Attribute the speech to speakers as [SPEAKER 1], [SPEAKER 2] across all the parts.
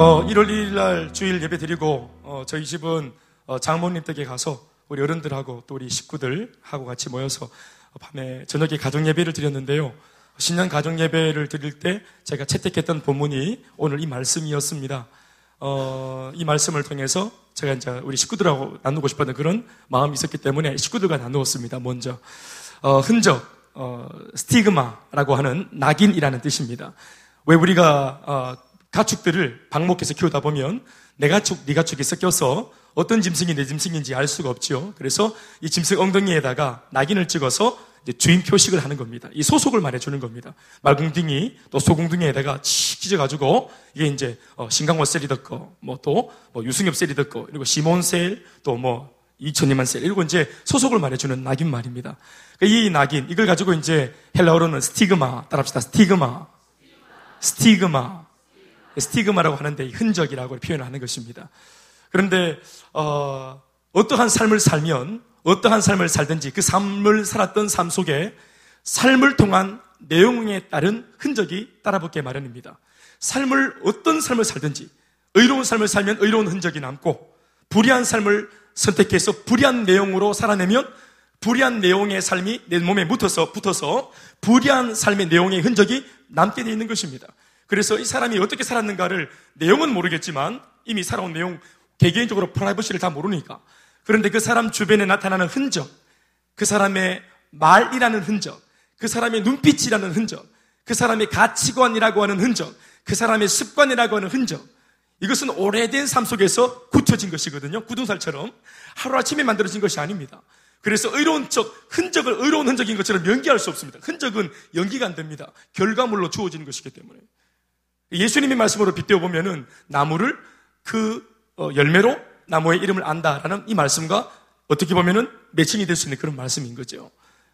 [SPEAKER 1] 어, 1월 1일 날 주일 예배 드리고 어, 저희 집은 어, 장모님 댁에 가서 우리 어른들하고 또 우리 식구들하고 같이 모여서 밤에 저녁에 가정 예배를 드렸는데요. 신년 가정 예배를 드릴 때 제가 채택했던 본문이 오늘 이 말씀이었습니다. 어, 이 말씀을 통해서 제가 이제 우리 식구들하고 나누고 싶었던 그런 마음이 있었기 때문에 식구들과 나누었습니다. 먼저 어, 흔적, 어, 스티그마라고 하는 낙인이라는 뜻입니다. 왜 우리가 어, 가축들을 방목해서 키우다 보면 내 가축, 네 가축이 섞여서 어떤 짐승이 내 짐승인지 알 수가 없지요. 그래서 이 짐승 엉덩이에다가 낙인을 찍어서 주인 표식을 하는 겁니다. 이 소속을 말해주는 겁니다. 말궁둥이 또 소궁둥이에다가 치 찢어가지고 이게 이제 어, 신강호 듣고 뭐또 뭐 유승엽 듣고 그리고 시몬 셀 또뭐 이천이만 셀 이러고 이제 소속을 말해주는 낙인 말입니다. 그러니까 이 낙인 이걸 가지고 이제 헬라어로는 스티그마 따라합시다. 스티그마 스티그마 스티그마라고 하는데 흔적이라고 표현하는 것입니다. 그런데 어, 어떠한 삶을 살면 어떠한 삶을 살든지 그 삶을 살았던 삶 속에 삶을 통한 내용에 따른 흔적이 따라붙게 마련입니다. 삶을 어떤 삶을 살든지 의로운 삶을 살면 의로운 흔적이 남고 불의한 삶을 선택해서 불의한 내용으로 살아내면 불의한 내용의 삶이 내 몸에 묻어서 붙어서 불의한 삶의 내용의 흔적이 남게 되어 있는 것입니다. 그래서 이 사람이 어떻게 살았는가를 내용은 모르겠지만 이미 살아온 내용 개개인적으로 프라이버시를 다 모르니까 그런데 그 사람 주변에 나타나는 흔적, 그 사람의 말이라는 흔적, 그 사람의 눈빛이라는 흔적, 그 사람의 가치관이라고 하는 흔적, 그 사람의 습관이라고 하는 흔적, 이것은 오래된 삶 속에서 굳혀진 것이거든요. 구둥살처럼. 하루아침에 만들어진 것이 아닙니다. 그래서 의로운 척, 흔적을 의로운 흔적인 것처럼 연기할 수 없습니다. 흔적은 연기가 안 됩니다. 결과물로 주어지는 것이기 때문에. 예수님의 말씀으로 빗대어 보면은 나무를 그 어, 열매로 나무의 이름을 안다라는 이 말씀과 어떻게 보면은 매칭이 될 수 있는 그런 말씀인 거죠.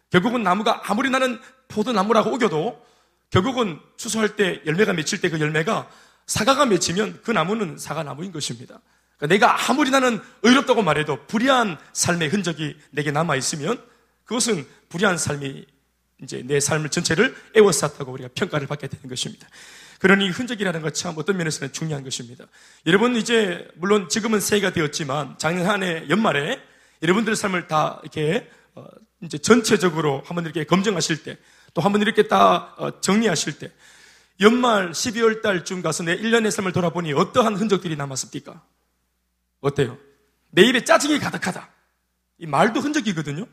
[SPEAKER 1] 결국은 나무가 아무리 나는 포도나무라고 우겨도 결국은 추수할 때 열매가 맺힐 때 그 열매가 사과가 맺히면 그 나무는 사과나무인 것입니다. 그러니까 내가 아무리 나는 의롭다고 말해도 불의한 삶의 흔적이 내게 남아있으면 그것은 불의한 삶이 이제 내 삶을 전체를 애워쌌다고 우리가 평가를 받게 되는 것입니다. 그러니 흔적이라는 것 참 어떤 면에서는 중요한 것입니다. 여러분 이제 물론 지금은 새해가 되었지만 작년 한 해 연말에 여러분들의 삶을 다 이렇게 어, 이제 전체적으로 한번 이렇게 검증하실 때 또 한번 이렇게 다 어, 정리하실 때 연말 12월 달쯤 가서 내 1년의 삶을 돌아보니 어떠한 흔적들이 남았습니까? 어때요? 내 입에 짜증이 가득하다. 이 말도 흔적이거든요.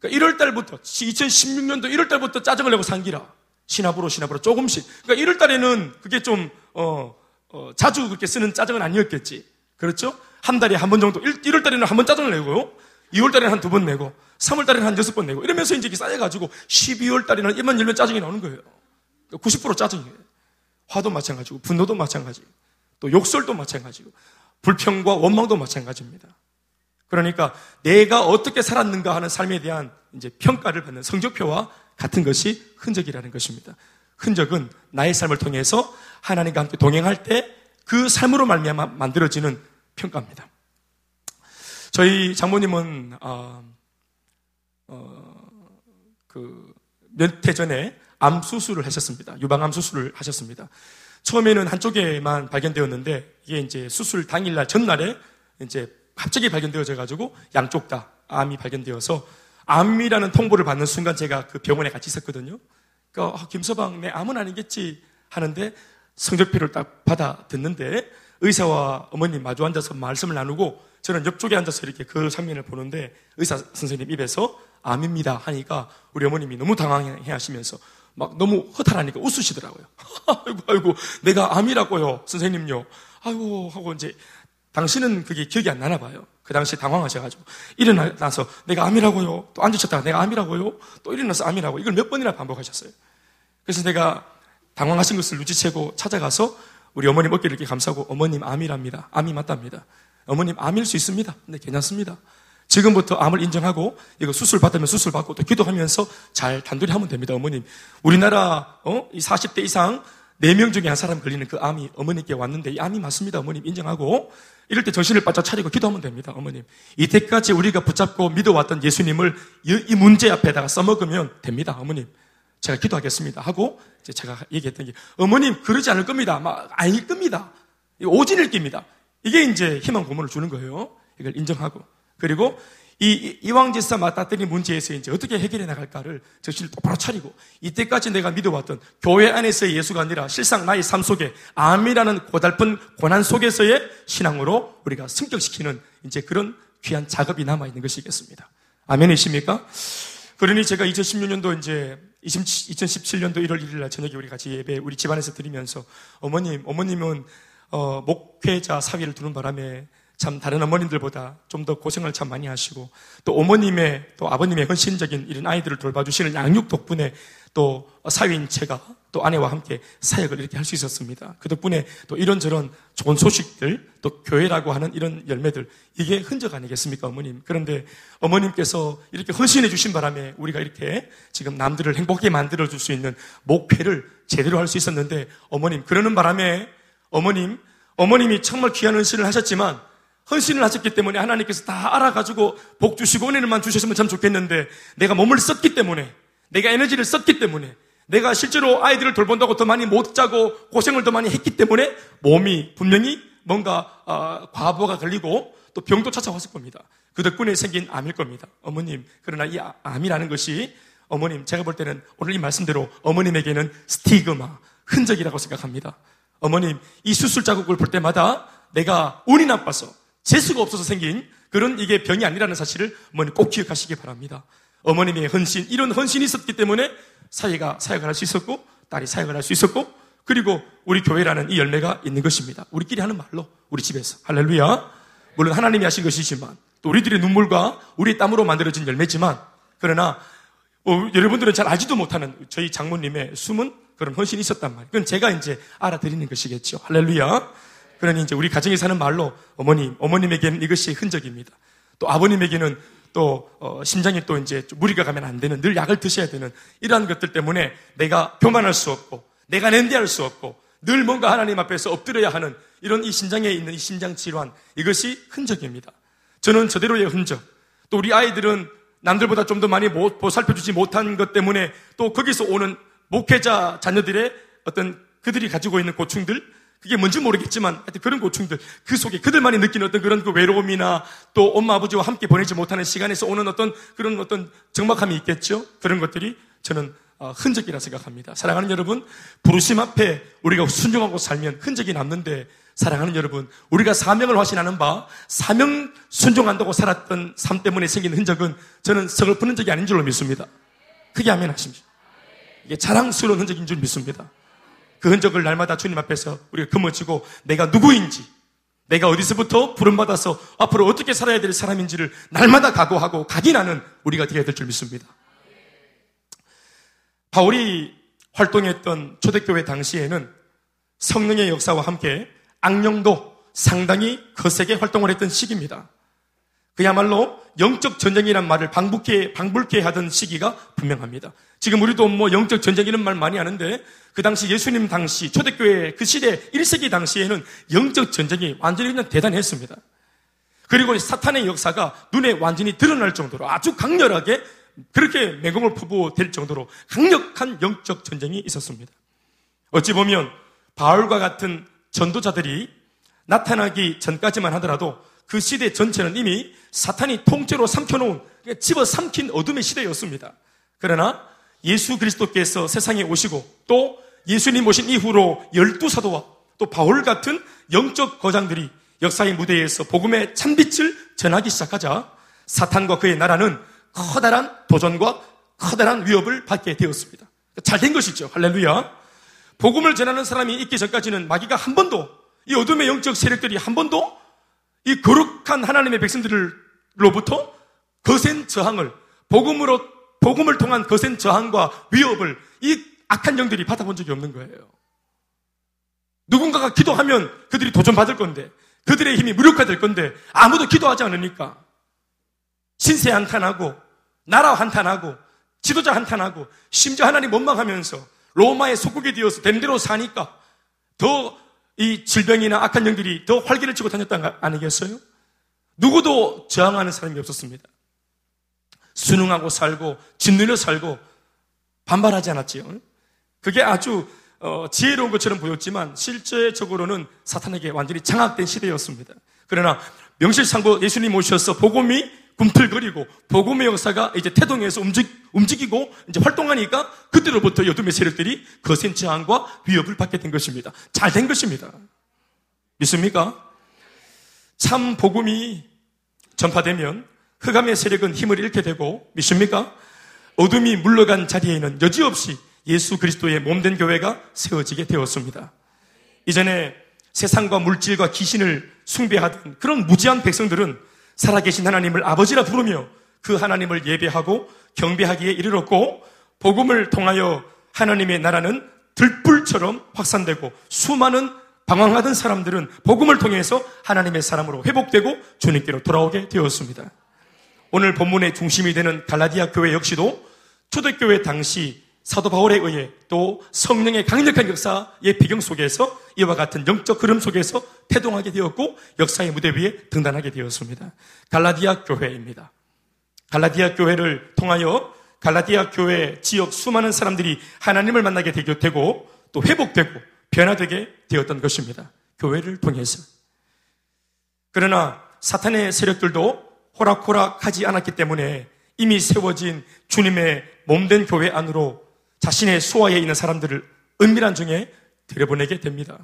[SPEAKER 1] 그러니까 1월 달부터 2016년도 1월 달부터 짜증을 내고 산기라. 신압으로 신압으로 조금씩. 그러니까 1월 달에는 그게 좀, 어, 어, 자주 그렇게 쓰는 짜증은 아니었겠지. 그렇죠? 한 달에 한 번 정도. 1, 1월 달에는 한 번 짜증을 내고요. 2월 달에는 한 두 번 내고, 3월 달에는 한 여섯 번 내고, 이러면서 이제 쌓여가지고 12월 달에는 입만 열면 짜증이 나오는 거예요. 90% 그러니까 짜증이에요. 화도 마찬가지고, 분노도 마찬가지. 또 욕설도 마찬가지고, 불평과 원망도 마찬가지입니다. 그러니까 내가 어떻게 살았는가 하는 삶에 대한 이제 평가를 받는 성적표와 같은 것이 흔적이라는 것입니다. 흔적은 나의 삶을 통해서 하나님과 함께 동행할 때 그 삶으로 말미암아 만들어지는 평가입니다. 저희 장모님은 어, 어, 그몇 해 전에 암 수술을 하셨습니다. 유방암 수술을 하셨습니다. 처음에는 한쪽에만 발견되었는데 이게 이제 수술 당일날 전날에 이제 갑자기 발견되어져 가지고 양쪽 다 암이 발견되어서 암이라는 통보를 받는 순간 제가 그 병원에 같이 있었거든요. 그러니까 아, 김서방 내 암은 아니겠지 하는데 성적표를 딱 받아 듣는데 의사와 어머님 마주 앉아서 말씀을 나누고 저는 옆쪽에 앉아서 이렇게 그 장면을 보는데 의사 선생님 입에서 암입니다 하니까 우리 어머님이 너무 당황해 하시면서 막 너무 허탈하니까 웃으시더라고요. 아이고, 아이고, 내가 암이라고요, 선생님요. 아이고, 하고 이제 당신은 그게 기억이 안 나나 봐요. 그 당시 당황하셔가지고 일어나서 내가 암이라고요. 또 앉으셨다가 내가 암이라고요. 또 일어나서 암이라고 이걸 몇 번이나 반복하셨어요. 그래서 내가 당황하신 것을 눈치채고 찾아가서 우리 어머님 어깨를 이렇게 감싸고 어머님 암이랍니다. 암이 맞답니다. 어머님 암일 수 있습니다. 근데 괜찮습니다. 지금부터 암을 인정하고 이거 수술 받으면 수술 받고 또 기도하면서 잘 단둘이 하면 됩니다. 어머님. 우리나라 어? 이 40대 이상 4명 중에 한 사람 걸리는 그 암이 어머니께 왔는데 이 암이 맞습니다. 어머님 인정하고 이럴 때 정신을 바짝 차리고 기도하면 됩니다. 어머님. 이때까지 우리가 붙잡고 믿어왔던 예수님을 이 문제 앞에다가 써먹으면 됩니다. 어머님. 제가 기도하겠습니다. 하고 제가 얘기했던 게 어머님 그러지 않을 겁니다. 막 아닐 겁니다. 오진을 낍니다. 이게 이제 희망 고문을 주는 거예요. 이걸 인정하고. 그리고 이 이왕제사 맞닥뜨린 문제에서 이제 어떻게 해결해 나갈까를 정신을 똑바로 차리고 이때까지 내가 믿어왔던 교회 안에서의 예수가 아니라 실상 나의 삶 속에 암이라는 고달픈 고난 속에서의 신앙으로 우리가 승격시키는 이제 그런 귀한 작업이 남아 있는 것이겠습니다. 아멘이십니까? 그러니 제가 2016년도 이제 2017년도 1월 1일 날 저녁에 우리 같이 예배 우리 집안에서 드리면서 어머님, 어머님은 어, 목회자 사위를 두는 바람에 참 다른 어머님들보다 좀 더 고생을 참 많이 하시고 또 어머님의 또 아버님의 헌신적인 이런 아이들을 돌봐주시는 양육 덕분에 또 사위인 제가 또 아내와 함께 사역을 이렇게 할 수 있었습니다. 그 덕분에 또 이런저런 좋은 소식들 또 교회라고 하는 이런 열매들 이게 흔적 아니겠습니까 어머님 그런데 어머님께서 이렇게 헌신해 주신 바람에 우리가 이렇게 지금 남들을 행복하게 만들어 줄 수 있는 목회를 제대로 할 수 있었는데 어머님 그러는 바람에 어머님 어머님이 정말 귀한 헌신을 하셨지만 헌신을 하셨기 때문에 하나님께서 다 알아가지고 복 주시고 은혜를만 주셨으면 참 좋겠는데 내가 몸을 썼기 때문에 내가 에너지를 썼기 때문에 내가 실제로 아이들을 돌본다고 더 많이 못 자고 고생을 더 많이 했기 때문에 몸이 분명히 뭔가 어, 과부하가 걸리고 또 병도 찾아왔을 겁니다. 그 덕분에 생긴 암일 겁니다. 어머님 그러나 이 아, 암이라는 것이 어머님 제가 볼 때는 오늘 이 말씀대로 어머님에게는 스티그마 흔적이라고 생각합니다. 어머님 이 수술 자국을 볼 때마다 내가 운이 나빠서 재수가 없어서 생긴 그런 이게 병이 아니라는 사실을 어머니 꼭 기억하시기 바랍니다. 어머님의 헌신, 이런 헌신이 있었기 때문에 사회가 사역을 할 수 있었고, 딸이 사역을 할 수 있었고, 그리고 우리 교회라는 이 열매가 있는 것입니다. 우리끼리 하는 말로, 우리 집에서. 할렐루야. 물론 하나님이 하신 것이지만, 또 우리들의 눈물과 우리 땀으로 만들어진 열매지만, 그러나, 어, 여러분들은 잘 알지도 못하는 저희 장모님의 숨은 그런 헌신이 있었단 말이에요. 그건 제가 이제 알아드리는 것이겠죠. 할렐루야. 그러니 이제 우리 가정에 사는 말로 어머님, 어머님에게는 이것이 흔적입니다. 또 아버님에게는 또 어, 심장이 또 이제 무리가 가면 안 되는 늘 약을 드셔야 되는 이러한 것들 때문에 내가 교만할 수 없고 내가 낸대할 수 없고 늘 뭔가 하나님 앞에서 엎드려야 하는 이런 이 심장에 있는 이 심장 질환 이것이 흔적입니다. 저는 저대로의 흔적. 또 우리 아이들은 남들보다 좀 더 많이 보살펴주지 못한 것 때문에 또 거기서 오는 목회자 자녀들의 어떤 그들이 가지고 있는 고충들 그게 뭔지 모르겠지만 하여튼 그런 고충들 그 속에 그들만이 느끼는 어떤 그런 그 외로움이나 또 엄마 아버지와 함께 보내지 못하는 시간에서 오는 어떤 그런 어떤 적막함이 있겠죠. 그런 것들이 저는 어, 흔적이라 생각합니다. 사랑하는 여러분, 부르심 앞에 우리가 순종하고 살면 흔적이 남는데 사랑하는 여러분, 우리가 사명을 확신하는 바 사명 순종한다고 살았던 삶 때문에 생긴 흔적은 저는 서글픈 흔적이 아닌 줄로 믿습니다. 크게 하면 하십시오. 이게 자랑스러운 흔적인 줄 믿습니다. 그 흔적을 날마다 주님 앞에서 우리가 금어지고 내가 누구인지 내가 어디서부터 부름받아서 앞으로 어떻게 살아야 될 사람인지를 날마다 각오하고 각인하는 우리가 되어야 될 줄 믿습니다. 바울이 활동했던 초대교회 당시에는 성령의 역사와 함께 악령도 상당히 거세게 활동을 했던 시기입니다. 그야말로 영적 전쟁이란 말을 방북해, 방불케 하던 시기가 분명합니다. 지금 우리도 뭐 영적 전쟁 이런 말 많이 하는데 그 당시 예수님 당시 초대교회 그 시대 1세기 당시에는 영적 전쟁이 완전히 그냥 대단했습니다. 그리고 사탄의 역사가 눈에 완전히 드러날 정도로 아주 강렬하게 그렇게 매공을 푸부될 정도로 강력한 영적 전쟁이 있었습니다. 어찌 보면 바울과 같은 전도자들이 나타나기 전까지만 하더라도 그 시대 전체는 이미 사탄이 통째로 삼켜놓은 집어 삼킨 어둠의 시대였습니다. 그러나 예수 그리스도께서 세상에 오시고 또 예수님 오신 이후로 열두 사도와 또 바울 같은 영적 거장들이 역사의 무대에서 복음의 참빛을 전하기 시작하자 사탄과 그의 나라는 커다란 도전과 커다란 위협을 받게 되었습니다. 잘 된 것이죠. 할렐루야. 복음을 전하는 사람이 있기 전까지는 마귀가 한 번도 이 어둠의 영적 세력들이 한 번도 이 거룩한 하나님의 백성들로부터 거센 저항을 복음으로 복음을 통한 거센 저항과 위협을 이 악한 영들이 받아본 적이 없는 거예요. 누군가가 기도하면 그들이 도전받을 건데 그들의 힘이 무력화될 건데 아무도 기도하지 않으니까 신세 한탄하고 나라 한탄하고 지도자 한탄하고 심지어 하나님 원망하면서 로마의 속국이 되어서 된 대로 사니까 더 이 질병이나 악한 영들이 더 활기를 치고 다녔다는 거 아니겠어요? 누구도 저항하는 사람이 없었습니다. 순응하고 살고 짓눌려 살고 반발하지 않았지요. 그게 아주 어, 지혜로운 것처럼 보였지만 실제적으로는 사탄에게 완전히 장악된 시대였습니다. 그러나 명실상부 예수님 오셔서 복음이 꿈틀거리고 복음의 역사가 이제 태동에서 움직, 움직이고 이제 활동하니까 그때로부터 여둠의 세력들이 거센 제한과 위협을 받게 된 것입니다. 잘 된 것입니다. 믿습니까? 참 복음이 전파되면 흑암의 세력은 힘을 잃게 되고 믿습니까? 어둠이 물러간 자리에는 여지없이 예수 그리스도의 몸된 교회가 세워지게 되었습니다. 이전에 세상과 물질과 귀신을 숭배하던 그런 무지한 백성들은 살아계신 하나님을 아버지라 부르며 그 하나님을 예배하고 경배하기에 이르렀고 복음을 통하여 하나님의 나라는 들불처럼 확산되고 수많은 방황하던 사람들은 복음을 통해서 하나님의 사람으로 회복되고 주님께로 돌아오게 되었습니다. 오늘 본문의 중심이 되는 갈라디아 교회 역시도 초대교회 당시 사도 바울에 의해 또 성령의 강력한 역사의 배경 속에서 이와 같은 영적 흐름 속에서 태동하게 되었고 역사의 무대 위에 등단하게 되었습니다. 갈라디아 교회입니다. 갈라디아 교회를 통하여 갈라디아 교회 지역 수많은 사람들이 하나님을 만나게 되고 또 회복되고 변화되게 되었던 것입니다. 교회를 통해서. 그러나 사탄의 세력들도 호락호락하지 않았기 때문에 이미 세워진 주님의 몸된 교회 안으로 자신의 소화에 있는 사람들을 은밀한 중에 들여보내게 됩니다.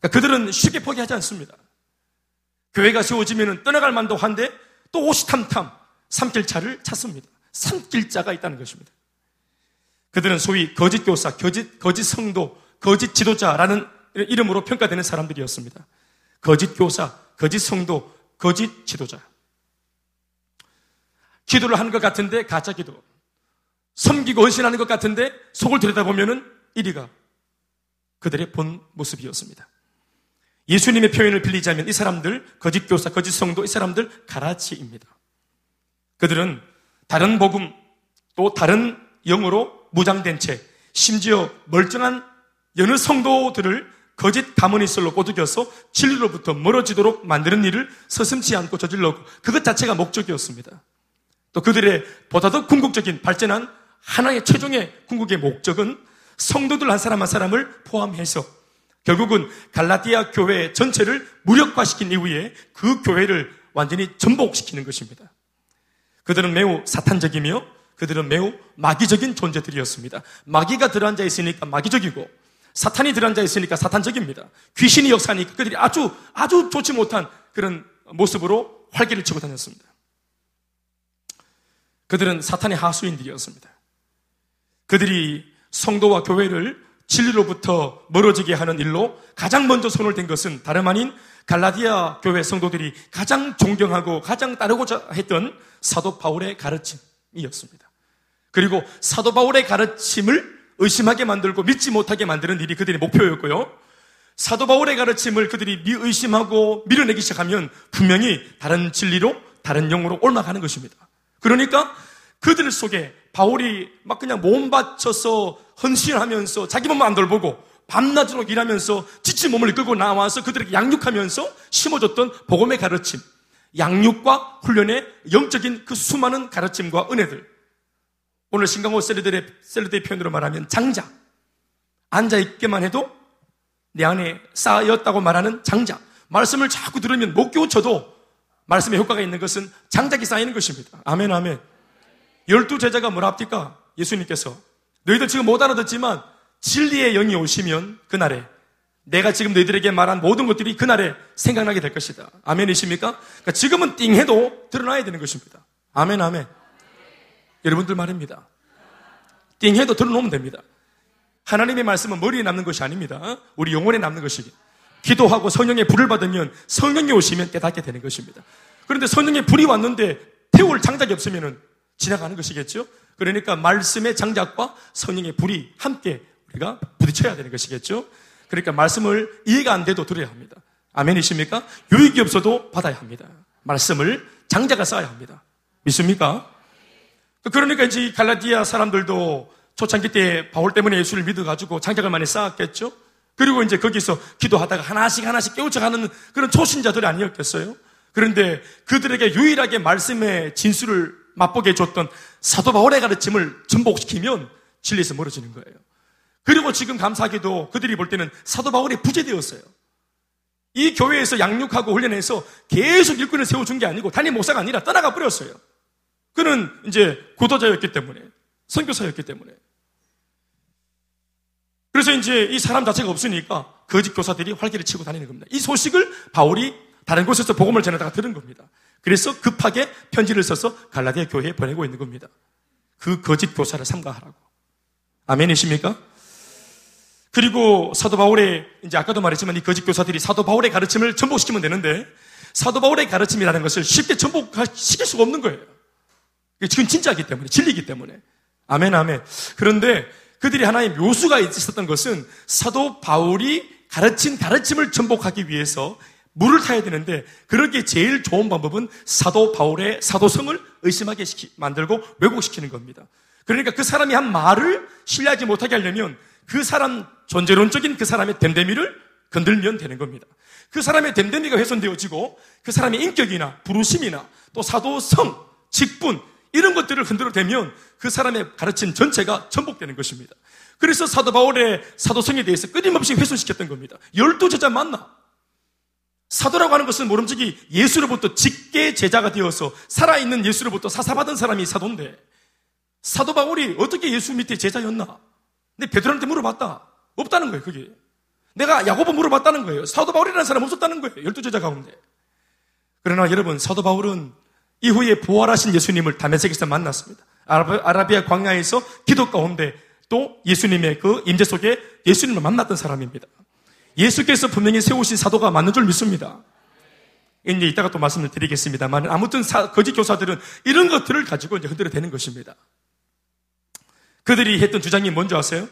[SPEAKER 1] 그러니까 그들은 쉽게 포기하지 않습니다. 교회가 세워지면 떠나갈 만도 한데 또 오시탐탐 삼길차를 찾습니다. 삼길자가 있다는 것입니다. 그들은 소위 거짓 교사, 거짓, 거짓 성도, 거짓 지도자라는 이름으로 평가되는 사람들이었습니다. 거짓 교사, 거짓 성도, 거짓 지도자. 기도를 하는 것 같은데 가짜 기도. 섬기고 헌신하는 것 같은데 속을 들여다보면은 이리가 그들의 본 모습이었습니다. 예수님의 표현을 빌리자면 이 사람들, 거짓 교사, 거짓 성도, 이 사람들 가라치입니다. 그들은 다른 복음, 또 다른 영으로 무장된 채, 심지어 멀쩡한 여느 성도들을 거짓 가문이슬로 꼬드겨서 진리로부터 멀어지도록 만드는 일을 서슴지 않고 저질렀고 그것 자체가 목적이었습니다. 또 그들의 보다 더 궁극적인 발전한 하나의 최종의 궁극의 목적은 성도들 한 사람 한 사람을 포함해서 결국은 갈라디아 교회 전체를 무력화시킨 이후에 그 교회를 완전히 전복시키는 것입니다. 그들은 매우 사탄적이며 그들은 매우 마귀적인 존재들이었습니다. 마귀가 들어앉아 있으니까 마귀적이고 사탄이 들어앉아 있으니까 사탄적입니다. 귀신이 역사니까 그들이 아주 아주 좋지 못한 그런 모습으로 활기를 치고 다녔습니다. 그들은 사탄의 하수인들이었습니다. 그들이 성도와 교회를 진리로부터 멀어지게 하는 일로 가장 먼저 손을 댄 것은 다름 아닌 갈라디아 교회 성도들이 가장 존경하고 가장 따르고자 했던 사도 바울의 가르침이었습니다. 그리고 사도 바울의 가르침을 의심하게 만들고 믿지 못하게 만드는 일이 그들의 목표였고요. 사도 바울의 가르침을 그들이 미의심하고 밀어내기 시작하면 분명히 다른 진리로 다른 영으로 올라가는 것입니다. 그러니까 그들 속에 바울이 막 그냥 몸 바쳐서 헌신하면서 자기 몸만 안 돌보고 밤낮으로 일하면서 지친 몸을 끌고 나와서 그들에게 양육하면서 심어줬던 복음의 가르침, 양육과 훈련의 영적인 그 수많은 가르침과 은혜들. 오늘 신강호 셀러들의, 셀러들의 표현으로 말하면 장자. 앉아있기만 해도 내 안에 쌓였다고 말하는 장자. 말씀을 자꾸 들으면 못 깨우쳐도 말씀의 효과가 있는 것은 장작이 쌓이는 것입니다. 아멘, 아멘. 열두 제자가 뭐라 합니까? 예수님께서. 너희들 지금 못 알아듣지만 진리의 영이 오시면 그날에 내가 지금 너희들에게 말한 모든 것들이 그날에 생각나게 될 것이다. 아멘이십니까? 그러니까 지금은 띵해도 드러나야 되는 것입니다. 아멘, 아멘. 여러분들 말입니다. 띵해도 드러놓으면 됩니다. 하나님의 말씀은 머리에 남는 것이 아닙니다. 우리 영혼에 남는 것이기. 기도하고 성령의 불을 받으면 성령이 오시면 깨닫게 되는 것입니다. 그런데 성령의 불이 왔는데 태울 장작이 없으면 지나가는 것이겠죠? 그러니까 말씀의 장작과 성령의 불이 함께 우리가 부딪혀야 되는 것이겠죠? 그러니까 말씀을 이해가 안 돼도 들어야 합니다. 아멘이십니까? 유익이 없어도 받아야 합니다. 말씀을 장작을 쌓아야 합니다. 믿습니까? 그러니까 이제 갈라디아 사람들도 초창기 때 바울 때문에 예수를 믿어가지고 장작을 많이 쌓았겠죠? 그리고 이제 거기서 기도하다가 하나씩 하나씩 깨우쳐가는 그런 초신자들이 아니었겠어요? 그런데 그들에게 유일하게 말씀의 진수를 맛보게 해줬던 사도 바울의 가르침을 전복시키면 진리에서 멀어지는 거예요. 그리고 지금 감사하게도 그들이 볼 때는 사도 바울이 부재되었어요. 이 교회에서 양육하고 훈련해서 계속 일꾼을 세워준 게 아니고 단임 목사가 아니라 떠나가 버렸어요. 그는 이제 구도자였기 때문에, 선교사였기 때문에. 그래서 이제 이 사람 자체가 없으니까 거짓 교사들이 활기를 치고 다니는 겁니다. 이 소식을 바울이 다른 곳에서 복음을 전하다가 들은 겁니다. 그래서 급하게 편지를 써서 갈라디아 교회에 보내고 있는 겁니다. 그 거짓 교사를 삼가하라고. 아멘이십니까? 그리고 사도 바울의 이제 아까도 말했지만 이 거짓 교사들이 사도 바울의 가르침을 전복시키면 되는데 사도 바울의 가르침이라는 것을 쉽게 전복시킬 수가 없는 거예요. 지금 진짜이기 때문에 진리이기 때문에 아멘 아멘. 그런데 그들이 하나의 묘수가 있었던 것은 사도 바울이 가르친 가르침을 전복하기 위해서 물을 타야 되는데 그렇게 제일 좋은 방법은 사도 바울의 사도성을 의심하게 시키, 만들고 왜곡시키는 겁니다. 그러니까 그 사람이 한 말을 신뢰하지 못하게 하려면 그 사람 존재론적인 그 사람의 댐데미를 건들면 되는 겁니다. 그 사람의 댐데미가 훼손되어지고 그 사람의 인격이나 부르심이나 또 사도성, 직분 이런 것들을 흔들어 대면 그 사람의 가르침 전체가 전복되는 것입니다. 그래서 사도 바울의 사도성에 대해서 끊임없이 훼손시켰던 겁니다. 열두 제자 맞나? 사도라고 하는 것은 모름지기 예수로부터 직계 제자가 되어서 살아있는 예수로부터 사사받은 사람이 사도인데 사도 바울이 어떻게 예수 밑에 제자였나? 근데 베드로한테 물어봤다. 없다는 거예요, 그게. 내가 야고보 물어봤다는 거예요. 사도 바울이라는 사람 없었다는 거예요. 열두 제자 가운데. 그러나 여러분, 사도 바울은 이후에 부활하신 예수님을 담에색에서 만났습니다. 아라비아 광야에서 기도 가운데 또 예수님의 그 임재 속에 예수님을 만났던 사람입니다. 예수께서 분명히 세우신 사도가 맞는 줄 믿습니다. 이제 이따가 또 말씀을 드리겠습니다만 아무튼 사, 거짓 교사들은 이런 것들을 가지고 이제 흔들어 대는 것입니다. 그들이 했던 주장이 뭔지 아세요?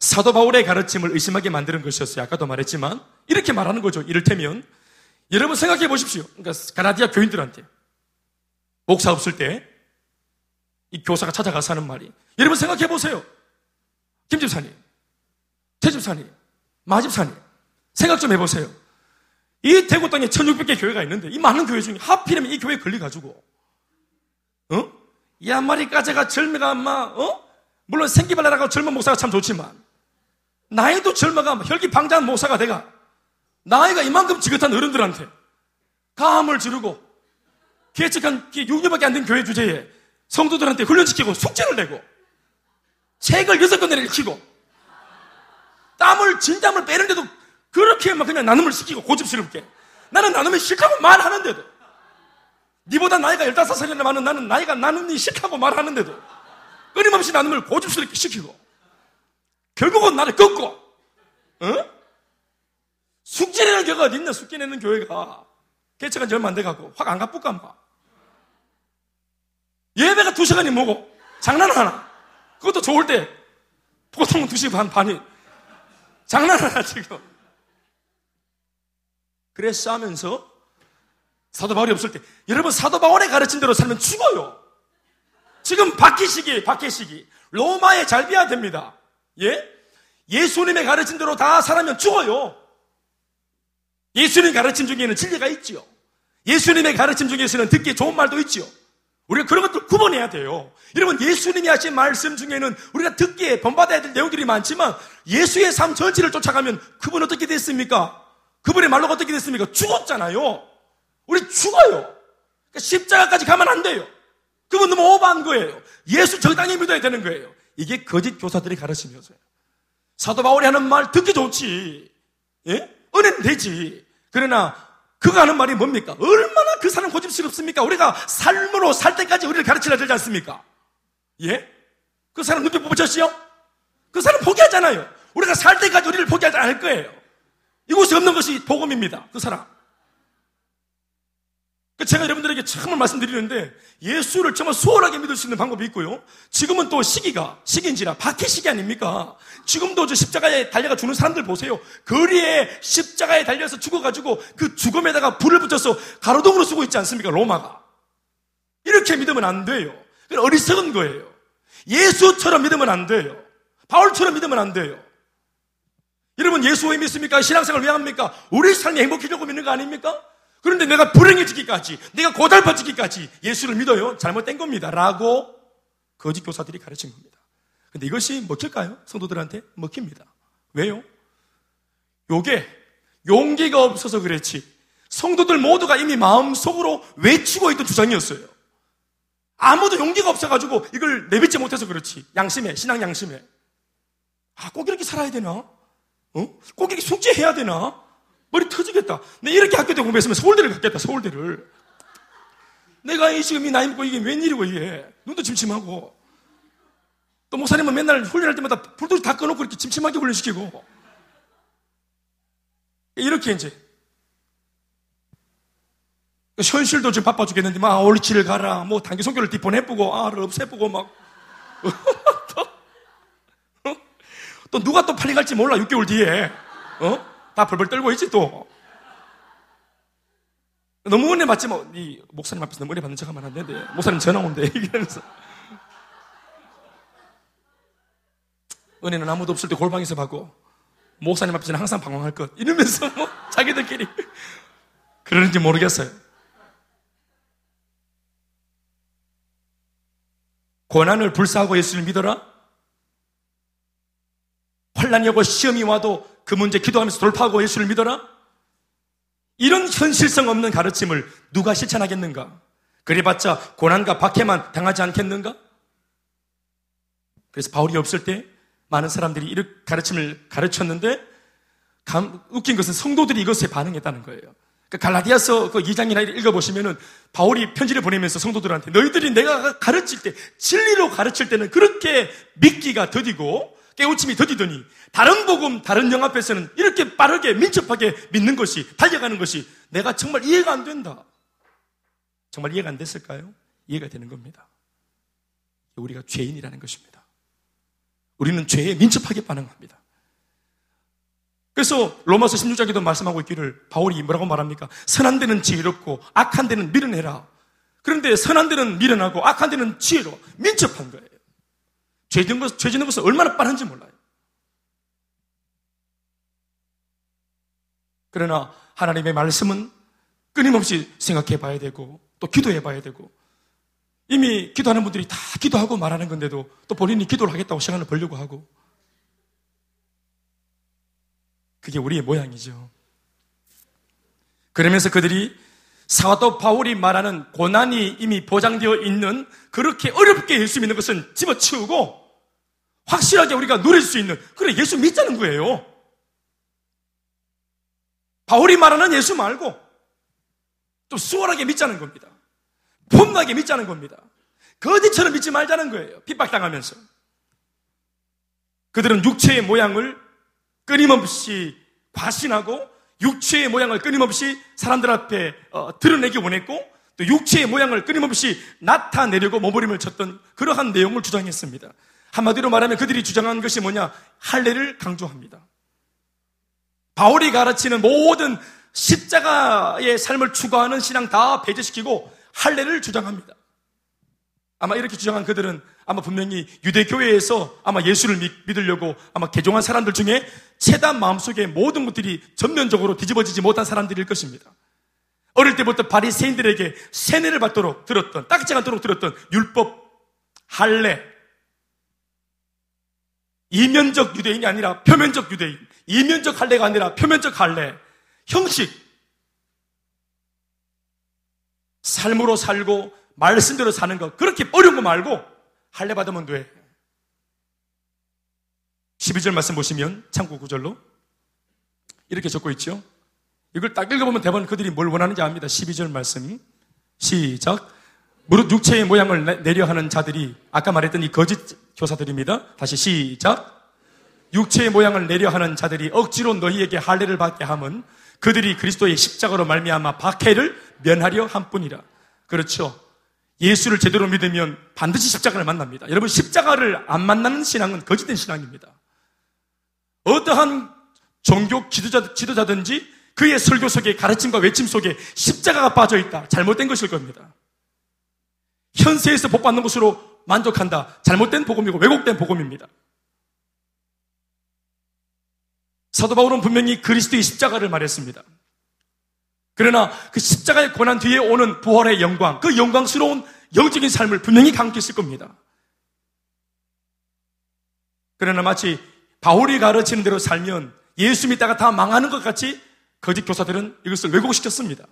[SPEAKER 1] 사도 바울의 가르침을 의심하게 만드는 것이었어요. 아까도 말했지만 이렇게 말하는 거죠. 이를테면 여러분 생각해 보십시오. 그러니까 가나디아 교인들한테 목사 없을 때 이 교사가 찾아가서 하는 말이 여러분 생각해 보세요. 김 집사님, 최 집사님, 마 집사님 생각 좀 해보세요. 이 대구 땅에 1600개 교회가 있는데 이 많은 교회 중에 하필이면 이 교회에 걸려가지고 어? 이 한 마리 까제가 젊이가 막 어? 물론 생기발랄하고 젊은 목사가 참 좋지만 나이도 젊어가 혈기 방자한 목사가 돼가 나이가 이만큼 지긋한 어른들한테 감을 지르고 개척한 6년밖에 안 된 교회 주제에 성도들한테 훈련시키고 숙제를 내고 책을 여섯 권 읽히고 땀을 진땀을 빼는데도 그렇게 막 그냥 나눔을 시키고 고집스럽게. 나는 나눔이 싫다고 말하는데도. 니보다 나이가 15살이나 많은 나는 나이가 나눔이 싫다고 말하는데도 끊임없이 나눔을 고집스럽게 시키고 결국은 나를 꺾고 어? 숙제 내는 교회가 어디 있나? 숙제 내는 교회가 개척한 지 얼마 안 돼가고 확 안 가쁘까 마 예배가 두 시간이 뭐고? 장난 하나. 그것도 좋을 때 보통은 두 시간 반이. 장난하나 지금 그래서 하면서 사도 바울이 없을 때 여러분 사도 바울의 가르친 대로 살면 죽어요 지금 바퀴 시기 바퀴 시기 로마에 잘 비야 됩니다 예? 예수님의 가르친 대로 다 살면 죽어요 예수님 가르침 중에는 진리가 있지요 예수님의 가르침 중에서는 듣기 좋은 말도 있지요 우리가 그런 것들 구분해야 돼요. 여러분, 예수님이 하신 말씀 중에는 우리가 듣기에 본받아야 될 내용들이 많지만 예수의 삶 전체를 쫓아가면 그분 어떻게 됐습니까? 그분의 말로 어떻게 됐습니까? 죽었잖아요. 우리 죽어요. 그러니까 십자가까지 가면 안 돼요. 그분 너무 오버한 거예요. 예수 적당히 믿어야 되는 거예요. 이게 거짓 교사들이 가르치면서요. 사도 바울이 하는 말 듣기 좋지. 예? 은혜는 되지. 그러나 그가 하는 말이 뭡니까? 얼마나 그 사람 고집스럽습니까? 우리가 삶으로 살 때까지 우리를 가르치려 들지 않습니까? 예? 그 사람 눈빛 뽑으셨지요? 그 사람 포기하잖아요. 우리가 살 때까지 우리를 포기하지 않을 거예요. 이곳에 없는 것이 복음입니다. 그 사람. 그 제가 여러분들에게 참을 말씀드리는데 예수를 정말 수월하게 믿을 수 있는 방법이 있고요. 지금은 또 시기가 시기인지라 박해 시기 아닙니까? 지금도 저 십자가에 달려가 죽는 사람들 보세요. 거리에 십자가에 달려서 죽어가지고 그 죽음에다가 불을 붙여서 가로등으로 쓰고 있지 않습니까? 로마가. 이렇게 믿으면 안 돼요. 어리석은 거예요. 예수처럼 믿으면 안 돼요. 바울처럼 믿으면 안 돼요. 여러분 예수 왜 믿습니까? 신앙생활 왜 합니까? 우리 삶이 행복해지려고 믿는 거 아닙니까? 그런데 내가 불행해지기까지, 내가 고달퍼지기까지 예수를 믿어요? 잘못된 겁니다. 라고 거짓 교사들이 가르친 겁니다. 근데 이것이 먹힐까요? 성도들한테? 먹힙니다. 왜요? 요게 용기가 없어서 그랬지. 성도들 모두가 이미 마음속으로 외치고 있던 주장이었어요. 아무도 용기가 없어가지고 이걸 내뱉지 못해서 그렇지. 양심에, 신앙 양심에. 아, 꼭 이렇게 살아야 되나? 어? 꼭 이렇게 숙제해야 되나? 머리 터지겠다. 내 이렇게 학교 때 공부했으면 서울대를 갔겠다, 서울대를. 내가 이 지금 이 나이 먹고 이게 웬일이고, 이게. 눈도 침침하고. 또 목사님은 맨날 훈련할 때마다 불도시 다 꺼놓고 이렇게 침침하게 훈련시키고. 이렇게 이제. 현실도 지금 바빠 죽겠는데, 막, 올리치를 가라, 뭐, 단기 성교를 뒷보내보고, 아 를 없애보고, 막. 또, 또 누가 또 팔리 갈지 몰라, 6개월 뒤에. 어? 다 벌벌 떨고 있지, 또. 너무 은혜 받지 뭐, 이 목사님 앞에서 너무 은혜 받는 척 하면 안 되는데. 목사님 전화 온대. 이러면서. 은혜는 아무도 없을 때 골방에서 받고, 목사님 앞에서는 항상 방황할 것. 이러면서 뭐, 자기들끼리. 그러는지 모르겠어요. 고난을 불사하고 예수를 믿어라? 환란이 오고 시험이 와도 그 문제 기도하면서 돌파하고 예수를 믿어라? 이런 현실성 없는 가르침을 누가 실천하겠는가? 그래봤자 고난과 박해만 당하지 않겠는가? 그래서 바울이 없을 때 많은 사람들이 이런 가르침을 가르쳤는데 감, 웃긴 것은 성도들이 이것에 반응했다는 거예요. 그 갈라디아서 그 2장이나 읽어보시면은 바울이 편지를 보내면서 성도들한테 너희들이 내가 가르칠 때 진리로 가르칠 때는 그렇게 믿기가 더디고 깨우침이 더디더니 다른 복음, 다른 영 앞에서는 이렇게 빠르게 민첩하게 믿는 것이 달려가는 것이 내가 정말 이해가 안 된다. 정말 이해가 안 됐을까요? 이해가 되는 겁니다. 우리가 죄인이라는 것입니다. 우리는 죄에 민첩하게 반응합니다. 그래서 로마서 16장에도 말씀하고 있기를 바울이 뭐라고 말합니까? 선한 데는 지혜롭고 악한 데는 미련해라. 그런데 선한 데는 미련하고 악한 데는 지혜로 민첩한 거예요. 죄 짓는 것, 죄 짓는 것은 얼마나 빠른지 몰라요. 그러나 하나님의 말씀은 끊임없이 생각해 봐야 되고 또 기도해 봐야 되고 이미 기도하는 분들이 다 기도하고 말하는 건데도 또 본인이 기도를 하겠다고 시간을 벌려고 하고 그게 우리의 모양이죠. 그러면서 그들이 사도 바울이 말하는 고난이 이미 보장되어 있는 그렇게 어렵게 예수 믿는 것은 집어치우고 확실하게 우리가 누릴 수 있는 그래 예수 믿자는 거예요. 바울이 말하는 예수 말고 좀 수월하게 믿자는 겁니다. 폼나게 믿자는 겁니다. 거지처럼 믿지 말자는 거예요. 핍박당하면서. 그들은 육체의 모양을 끊임없이 과신하고 육체의 모양을 끊임없이 사람들 앞에 어, 드러내기 원했고 또 육체의 모양을 끊임없이 나타내려고 몸부림을 쳤던 그러한 내용을 주장했습니다. 한마디로 말하면 그들이 주장한 것이 뭐냐? 할례를 강조합니다. 바울이 가르치는 모든 십자가의 삶을 추구하는 신앙 다 배제시키고 할례를 주장합니다. 아마 이렇게 주장한 그들은 아마 분명히 유대교회에서 아마 예수를 믿 으려고 아마 개종한 사람들 중에 최단 마음속에 모든 것들이 전면적으로 뒤집어지지 못한 사람들일 것입니다. 어릴 때부터 바리새인들에게 세뇌를 받도록 들었던 딱지 않도록 들었던 율법, 할례, 이면적 유대인이 아니라 표면적 유대인, 이면적 할례가 아니라 표면적 할례, 형식, 삶으로 살고 말씀대로 사는 거 그렇게 어려운 거 말고 할례 받으면 돼. 12절 말씀 보시면 참고 구절로 이렇게 적고 있죠. 이걸 딱 읽어보면 대부분 그들이 뭘 원하는지 압니다. 12절 말씀 시작 무릇 육체의 모양을 내려 하는 자들이 아까 말했던 이 거짓 교사들입니다. 다시 시작 육체의 모양을 내려 하는 자들이 억지로 너희에게 할례를 받게 함은 그들이 그리스도의 십자가로 말미암아 박해를 면하려 함뿐이라. 그렇죠. 예수를 제대로 믿으면 반드시 십자가를 만납니다. 여러분 십자가를 안 만나는 신앙은 거짓된 신앙입니다. 어떠한 종교 지도자, 지도자든지 그의 설교 속에 가르침과 외침 속에 십자가가 빠져 있다. 잘못된 것일 겁니다. 현세에서 복 받는 것으로 만족한다. 잘못된 복음이고 왜곡된 복음입니다. 사도 바울은 분명히 그리스도의 십자가를 말했습니다. 그러나 그 십자가의 고난 뒤에 오는 부활의 영광, 그 영광스러운 영적인 삶을 분명히 강조했을 겁니다. 그러나 마치 바울이 가르치는 대로 살면 예수 믿다가 다 망하는 것 같이 거짓 교사들은 이것을 왜곡시켰습니다.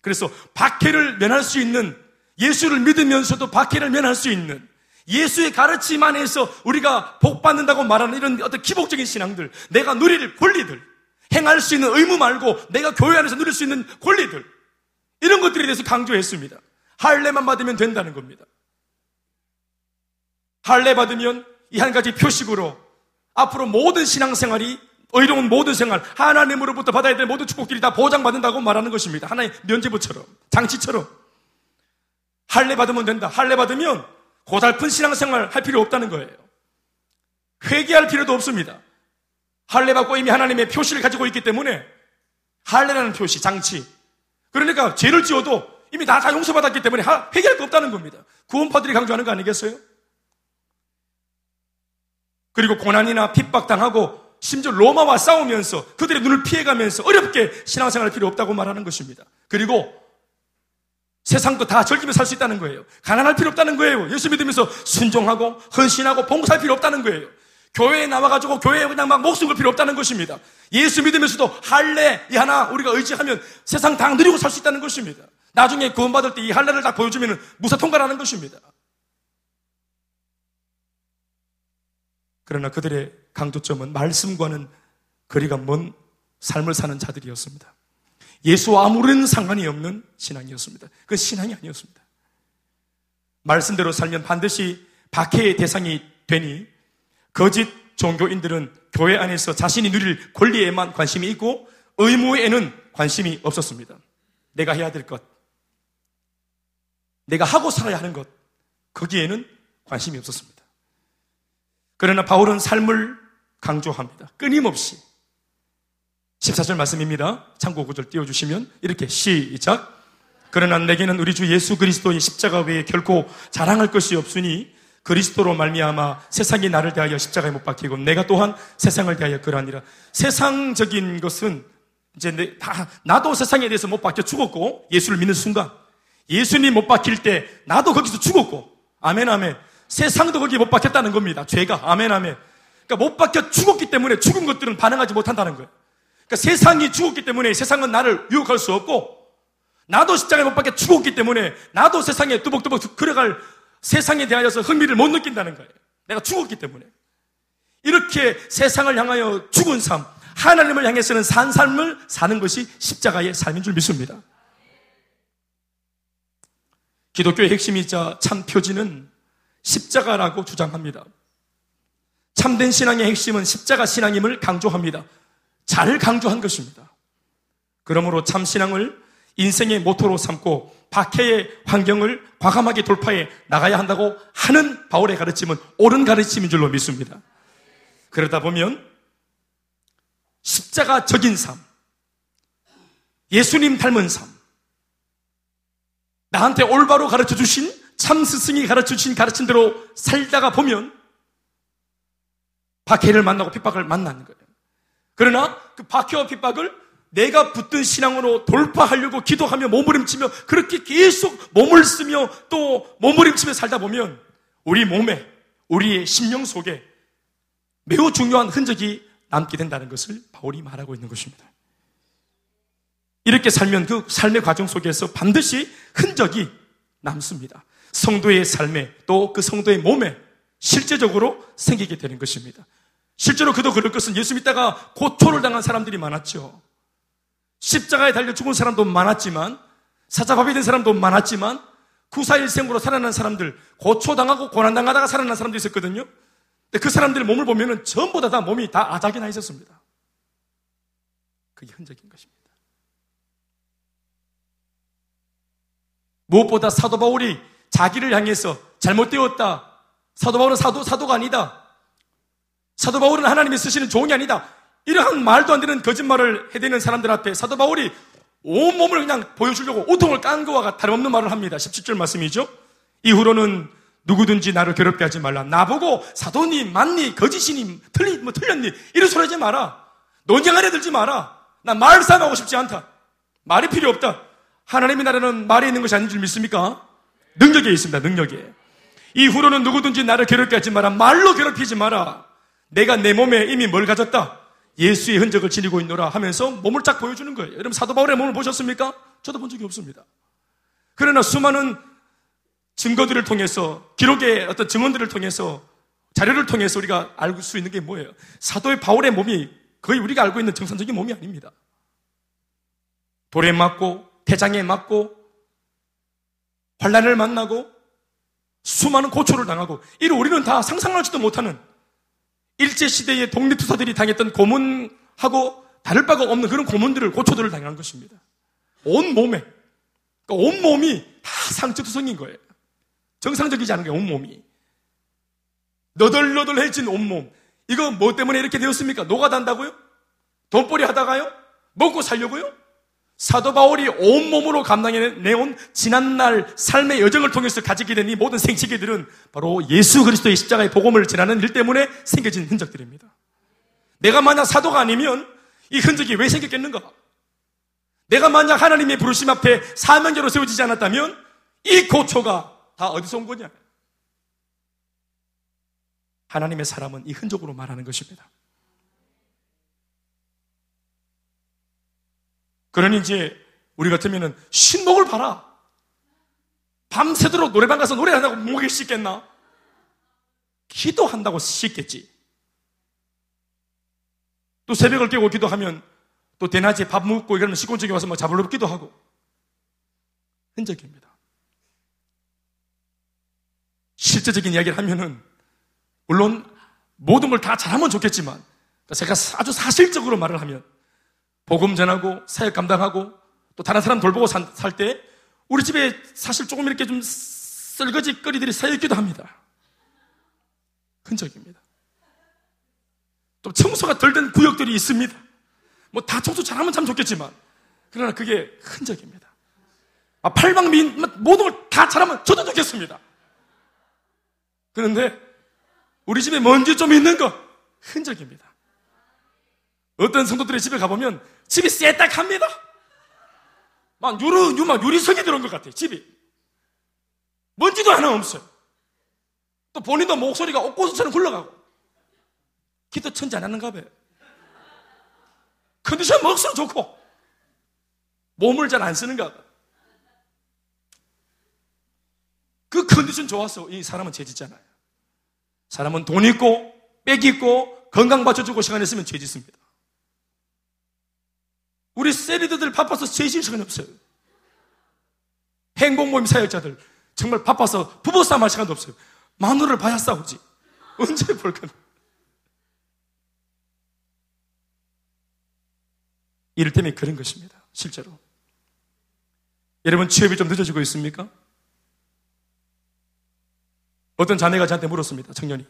[SPEAKER 1] 그래서 박해를 면할 수 있는 예수를 믿으면서도 박해를 면할 수 있는 예수의 가르침 안에서 우리가 복 받는다고 말하는 이런 어떤 기복적인 신앙들, 내가 누릴 권리들, 행할 수 있는 의무 말고 내가 교회 안에서 누릴 수 있는 권리들, 이런 것들에 대해서 강조했습니다. 할례만 받으면 된다는 겁니다. 할례 받으면 이 한 가지 표식으로 앞으로 모든 신앙생활이 의로운 모든 생활, 하나님으로부터 받아야 될 모든 축복들이 다 보장받는다고 말하는 것입니다. 하나의 면제부처럼, 장치처럼. 할례 받으면 된다. 할례 받으면 고달픈 신앙생활 할 필요 없다는 거예요. 회개할 필요도 없습니다. 할례 받고 이미 하나님의 표시를 가지고 있기 때문에 할례라는 표시, 장치. 그러니까 죄를 지어도 이미 다, 다 용서받았기 때문에 회개할 거 없다는 겁니다. 구원파들이 강조하는 거 아니겠어요? 그리고 고난이나 핍박당하고 심지어 로마와 싸우면서 그들의 눈을 피해가면서 어렵게 신앙생활 할 필요 없다고 말하는 것입니다. 그리고 세상 도 다 즐기며 살수 있다는 거예요. 가난할 필요 없다는 거예요. 예수 믿으면서 순종하고 헌신하고 봉사할 필요 없다는 거예요. 교회에 나와가지고 교회에 그냥 막 목숨 걸 필요 없다는 것입니다. 예수 믿으면서도 할례 이 하나 우리가 의지하면 세상 다 누리고 살 수 있다는 것입니다. 나중에 구원받을 때 이 할례를 다 보여주면 무사 통과라는 것입니다. 그러나 그들의 강조점은 말씀과는 거리가 먼 삶을 사는 자들이었습니다. 예수와 아무런 상관이 없는 신앙이었습니다. 그 신앙이 아니었습니다. 말씀대로 살면 반드시 박해의 대상이 되니 거짓 종교인들은 교회 안에서 자신이 누릴 권리에만 관심이 있고 의무에는 관심이 없었습니다. 내가 해야 될 것, 내가 하고 살아야 하는 것, 거기에는 관심이 없었습니다. 그러나 바울은 삶을 강조합니다. 끊임없이. 14절 말씀입니다. 참고 구절 띄워주시면 이렇게 시작. 그러나 내게는 우리 주 예수 그리스도의 십자가 외에 결코 자랑할 것이 없으니 그리스도로 말미암아 세상이 나를 대하여 십자가에 못 박히고 내가 또한 세상을 대하여 그러하니라. 세상적인 것은 이제 다 나도 세상에 대해서 못 박혀 죽었고 예수를 믿는 순간 예수님 못 박힐 때 나도 거기서 죽었고 아멘 아멘. 세상도 거기에 못 박혔다는 겁니다. 죄가 아멘 아멘. 그러니까 못 박혀 죽었기 때문에 죽은 것들은 반응하지 못한다는 거예요. 그러니까 세상이 죽었기 때문에 세상은 나를 유혹할 수 없고 나도 십자가에 못 박혀 죽었기 때문에 나도 세상에 뚜벅뚜벅 걸어갈 세상에 대하여서 흥미를 못 느낀다는 거예요. 내가 죽었기 때문에. 이렇게 세상을 향하여 죽은 삶, 하나님을 향해서는 산 삶을 사는 것이 십자가의 삶인 줄 믿습니다. 기독교의 핵심이자 참 표지는 십자가라고 주장합니다. 참된 신앙의 핵심은 십자가 신앙임을 강조합니다. 잘 강조한 것입니다. 그러므로 참 신앙을 인생의 모토로 삼고 박해의 환경을 과감하게 돌파해 나가야 한다고 하는 바울의 가르침은 옳은 가르침인 줄로 믿습니다. 그러다 보면 십자가 적인 삶, 예수님 닮은 삶, 나한테 올바로 가르쳐 주신 참 스승이 가르쳐 주신 가르침대로 살다가 보면 박해를 만나고 핍박을 만나는 거예요. 그러나 그 박해와 핍박을 내가 붙든 신앙으로 돌파하려고 기도하며 몸부림치며 그렇게 계속 몸을 쓰며 또 몸부림치며 살다 보면 우리 몸에 우리의 심령 속에 매우 중요한 흔적이 남게 된다는 것을 바울이 말하고 있는 것입니다. 이렇게 살면 그 삶의 과정 속에서 반드시 흔적이 남습니다. 성도의 삶에 또 그 성도의 몸에 실제적으로 생기게 되는 것입니다. 실제로 그도 그럴 것은 예수 믿다가 고초를 당한 사람들이 많았죠. 십자가에 달려 죽은 사람도 많았지만 사자밥이 된 사람도 많았지만 구사일생으로 살아난 사람들 고초당하고 고난당하다가 살아난 사람도 있었거든요. 근데 그 사람들 몸을 보면은 전부 다, 다 몸이 다 아작이 나 있었습니다. 그게 흔적인 것입니다. 무엇보다 사도 바울이 자기를 향해서 잘못되었다. 사도 바울은 사도, 사도가 아니다. 사도 바울은 하나님이 쓰시는 종이 아니다. 이러한 말도 안 되는 거짓말을 해대는 사람들 앞에 사도 바울이 온몸을 그냥 보여주려고 오통을 깐 거와 다름없는 말을 합니다. 17절 말씀이죠. 이후로는 누구든지 나를 괴롭게 하지 말라. 나보고 사도니, 맞니, 거짓이니, 틀리, 뭐 틀렸니? 이런 소리 하지 마라. 논쟁 하려 들지 마라. 나 말 싸움하고 싶지 않다. 말이 필요 없다. 하나님의 나라는 말에 있는 것이 아닌 줄 믿습니까? 능력에 있습니다. 능력에. 이후로는 누구든지 나를 괴롭게 하지 마라. 말로 괴롭히지 마라. 내가 내 몸에 이미 뭘 가졌다? 예수의 흔적을 지니고 있노라 하면서 몸을 쫙 보여주는 거예요. 여러분 사도 바울의 몸을 보셨습니까? 저도 본 적이 없습니다. 그러나 수많은 증거들을 통해서 기록의 어떤 증언들을 통해서 자료를 통해서 우리가 알 수 있는 게 뭐예요? 사도의 바울의 몸이 거의 우리가 알고 있는 정상적인 몸이 아닙니다. 돌에 맞고 대장에 맞고 환란을 만나고 수많은 고초를 당하고 이를 우리는 다 상상하지도 못하는 일제 시대의 독립투사들이 당했던 고문하고 다를 바가 없는 그런 고문들을 고초들을 당한 것입니다. 온 몸에 그러니까 온 몸이 다 상처투성인 거예요. 정상적이지 않은 게 온 몸이. 너덜너덜해진 온몸. 이거 뭐 때문에 이렇게 되었습니까? 노가단다고요? 돈벌이 하다가요? 먹고 살려고요? 사도 바울이 온몸으로 감당해내온 지난날 삶의 여정을 통해서 가지게 된 이 모든 생식기들은 바로 예수 그리스도의 십자가의 복음을 전하는 일 때문에 생겨진 흔적들입니다. 내가 만약 사도가 아니면 이 흔적이 왜 생겼겠는가? 내가 만약 하나님의 부르심 앞에 사명자로 세워지지 않았다면 이 고초가 다 어디서 온 거냐? 하나님의 사람은 이 흔적으로 말하는 것입니다. 그러니 이제 우리 같으면은 신목을 봐라. 밤새도록 노래방 가서 노래한다고 목이 씻겠나? 기도한다고 씻겠지. 또 새벽을 깨고 기도하면 또 대낮에 밥 먹고 이러면 시골쪽에 와서 뭐 잡을럽기도 하고 흔적입니다. 실제적인 이야기를 하면은 물론 모든 걸 다 잘하면 좋겠지만 제가 아주 사실적으로 말을 하면 복음 전하고 사역 감당하고 또 다른 사람 돌보고 살 때 우리 집에 사실 조금 이렇게 좀 썰거지 거리들이 쌓여있기도 합니다. 흔적입니다. 또 청소가 덜 된 구역들이 있습니다. 뭐 다 청소 잘하면 참 좋겠지만 그러나 그게 흔적입니다. 아, 팔방미인 모든 걸 다 잘하면 저도 좋겠습니다. 그런데 우리 집에 먼지 좀 있는 거 흔적입니다. 어떤 성도들의 집에 가보면 집이 쎄딱합니다. 막 유리, 유, 막 유리석이 들어온 것 같아요, 집이. 먼지도 하나 없어요. 또 본인도 목소리가 옥고수처럼 굴러가고. 기도 천지 안 하는가 봐요. 컨디션 먹수록 좋고. 몸을 잘 안 쓰는가 봐요. 그 컨디션 좋아서 이 사람은 죄짓잖아요. 사람은 돈 있고, 빽 있고, 건강 받쳐주고 시간 있으면 죄짓습니다. 우리 세리드들 바빠서 제실 시간이 없어요. 행복 모임 사역자들 정말 바빠서 부부싸움 할 시간도 없어요. 마누라를 봐야 싸우지. 언제 볼까? 이를테면 그런 것입니다. 실제로. 여러분 취업이 좀 늦어지고 있습니까? 어떤 자매가 저한테 물었습니다. 청년이.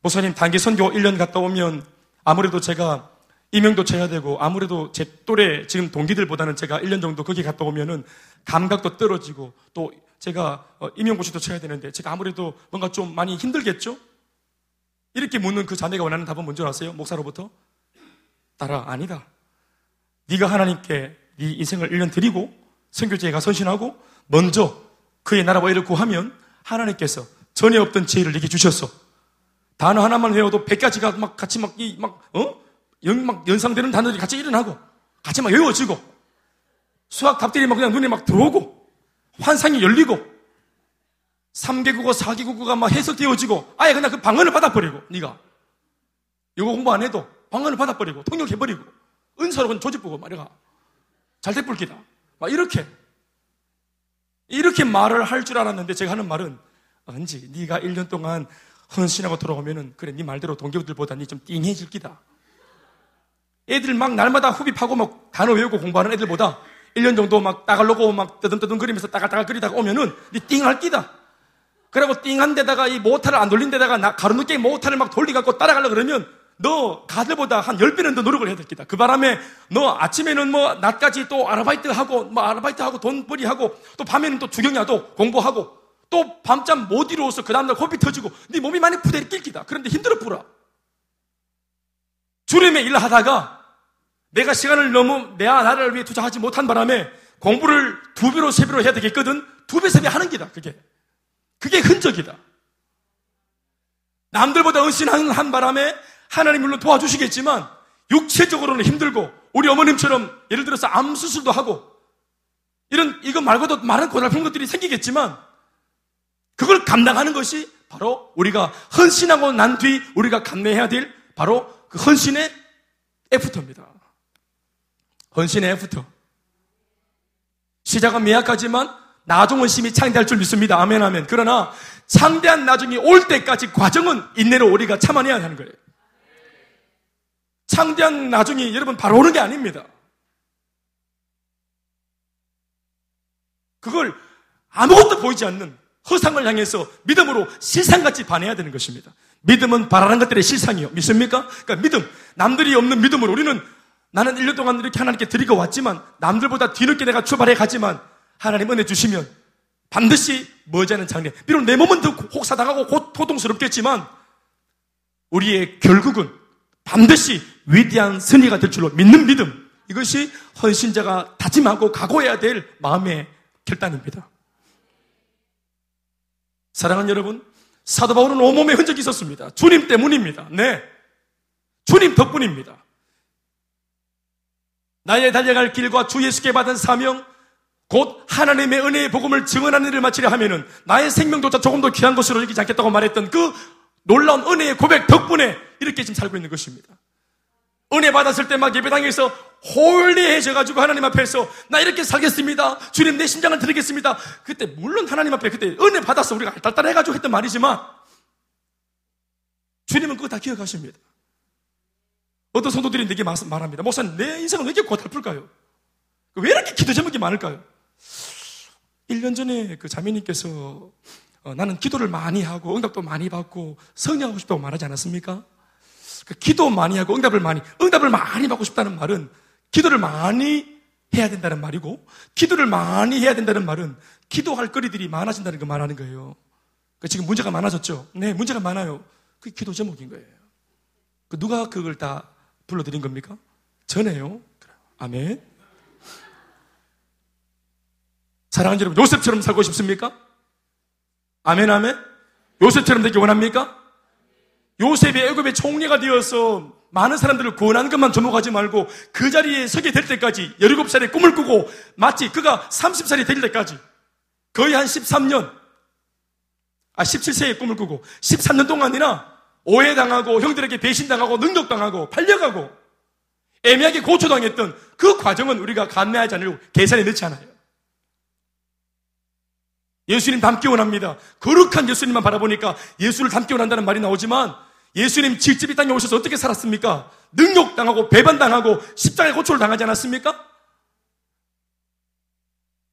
[SPEAKER 1] 목사님 단기 선교 1년 갔다 오면 아무래도 제가 임명도 쳐야 되고 아무래도 제 또래 지금 동기들보다는 제가 1년 정도 거기 갔다 오면은 감각도 떨어지고 또 제가 어, 임용고시도 쳐야 되는데 제가 아무래도 뭔가 좀 많이 힘들겠죠? 이렇게 묻는 그 자매가 원하는 답은 뭔지 아세요? 목사로부터? 따라 아니다. 네가 하나님께 네 인생을 1년 드리고 선교제에 가 선신하고 먼저 그의 나라와 일을 구하면 하나님께서 전에 없던 지혜를 네게 주셨어. 단어 하나만 외워도 100가지가 막 같이 막, 이, 막, 어? 연, 막 연상되는 단어들이 같이 일어나고 같이 막 외워지고 수학 답들이 막 그냥 눈에 막 들어오고 환상이 열리고 3개국어, 4개국어가 막 해석되어지고 아예 그냥 그 방언을 받아버리고 네가. 이거 공부 안 해도 방언을 받아버리고 통역해버리고 은사로 그냥 조직보고 말이야 잘 돼불기다. 막 이렇게. 이렇게 말을 할 줄 알았는데 제가 하는 말은 언제 네가 1년 동안 헌신하고 돌아오면은 그래 네 말대로 동기들보다 네 좀 띵해질 기다 애들 막 날마다 후비파고 막 단어 외우고 공부하는 애들보다 1년 정도 막 따갈로고 막 뜨듬뜨듬 거리면서 따갈따갈 거리다가 오면은 니 띵할 끼다. 그리고 띵한 데다가 이 모터를 안 돌린 데다가 나 가로늦게 모터를 막 돌리갖고 따라가려 그러면 너 가들보다 한 10배는 더 노력을 해야 될 끼다. 그 바람에 너 아침에는 뭐 낮까지 또 아르바이트 하고 뭐 아르바이트 하고 돈벌이 하고 또 밤에는 또 주경야도 공부하고 또 밤잠 못 이루어서 그 다음날 코피 터지고 네 몸이 많이 부대를 낄 기다. 그런데 힘들어 불어. 주님의 일을 하다가 내가 시간을 너무 내 나라를 위해 투자하지 못한 바람에 공부를 두 배로 세 배로 해야 되겠거든 두 배, 세 배 하는 기다, 그게. 그게 흔적이다. 남들보다 은신한 바람에 하나님 물론 도와주시겠지만 육체적으로는 힘들고 우리 어머님처럼 예를 들어서 암 수술도 하고 이런 이거 말고도 많은 고달픈 것들이 생기겠지만 그걸 감당하는 것이 바로 우리가 헌신하고 난 뒤 우리가 감내해야 될 바로 그 헌신의 after입니다. 헌신의 after. 시작은 미약하지만 나중은 심히 창대할 줄 믿습니다. 아멘, 아멘. 그러나 창대한 나중이 올 때까지 과정은 인내로 우리가 참아내야 하는 거예요. 창대한 나중이 여러분 바로 오는 게 아닙니다. 그걸 아무것도 보이지 않는 허상을 향해서 믿음으로 실상같이 반해야 되는 것입니다. 믿음은 바라는 것들의 실상이요. 믿습니까? 그러니까 믿음, 남들이 없는 믿음으로 우리는 나는 1년 동안 이렇게 하나님께 드리고 왔지만 남들보다 뒤늦게 내가 출발해 가지만 하나님 은혜 주시면 반드시 머지않은 장래. 비록 내 몸은 더 혹사당하고 고통스럽겠지만 우리의 결국은 반드시 위대한 승리가 될 줄로 믿는 믿음. 이것이 헌신자가 다짐하고 각오해야 될 마음의 결단입니다. 사랑하는 여러분, 사도 바울은 온몸에 흔적이 있었습니다. 주님 때문입니다. 네. 주님 덕분입니다. 나의 달려갈 길과 주 예수께 받은 사명, 곧 하나님의 은혜의 복음을 증언하는 일을 마치려 하면은 나의 생명조차 조금 더 귀한 것으로 여기지 않겠다고 말했던 그 놀라운 은혜의 고백 덕분에 이렇게 지금 살고 있는 것입니다. 은혜 받았을 때 막 예배당에서 홀리해져가지고 하나님 앞에서 나 이렇게 살겠습니다. 주님 내 심장을 드리겠습니다. 그때 물론 하나님 앞에 그때 은혜 받아서 우리가 딸딸해가지고 했던 말이지만 주님은 그거 다 기억하십니다. 어떤 성도들이 내게 말합니다. 목사님 내 인생은 왜 이렇게 고달플까요? 왜 이렇게 기도 제목이 많을까요? 1년 전에 그 자매님께서 어, 나는 기도를 많이 하고 응답도 많이 받고 성령하고 싶다고 말하지 않았습니까? 그 기도 많이 하고 응답을 많이, 응답을 많이 받고 싶다는 말은 기도를 많이 해야 된다는 말이고, 기도를 많이 해야 된다는 말은 기도할 거리들이 많아진다는 거 말하는 거예요. 그 지금 문제가 많아졌죠? 네, 문제가 많아요. 그게 기도 제목인 거예요. 그 누가 그걸 다 불러드린 겁니까? 전에요. 아멘. 사랑하는 여러분, 요셉처럼 살고 싶습니까? 아멘, 아멘. 요셉처럼 되기 원합니까? 요셉이 애굽의 총리가 되어서 많은 사람들을 구원하는 것만 주목하지 말고 그 자리에 서게 될 때까지 17살에 꿈을 꾸고 마치 그가 30살이 될 때까지 거의 한 13년 아 17세에 꿈을 꾸고 13년 동안이나 오해당하고 형들에게 배신당하고 능력당하고 팔려가고 애매하게 고초당했던 그 과정은 우리가 감내하지 않으려고 계산에 넣지 않아요. 예수님 닮기 원합니다. 거룩한 예수님만 바라보니까 예수를 닮기 원한다는 말이 나오지만 예수님 직접 이 땅에 오셔서 어떻게 살았습니까? 능욕당하고 배반당하고 십자가에 고초를 당하지 않았습니까?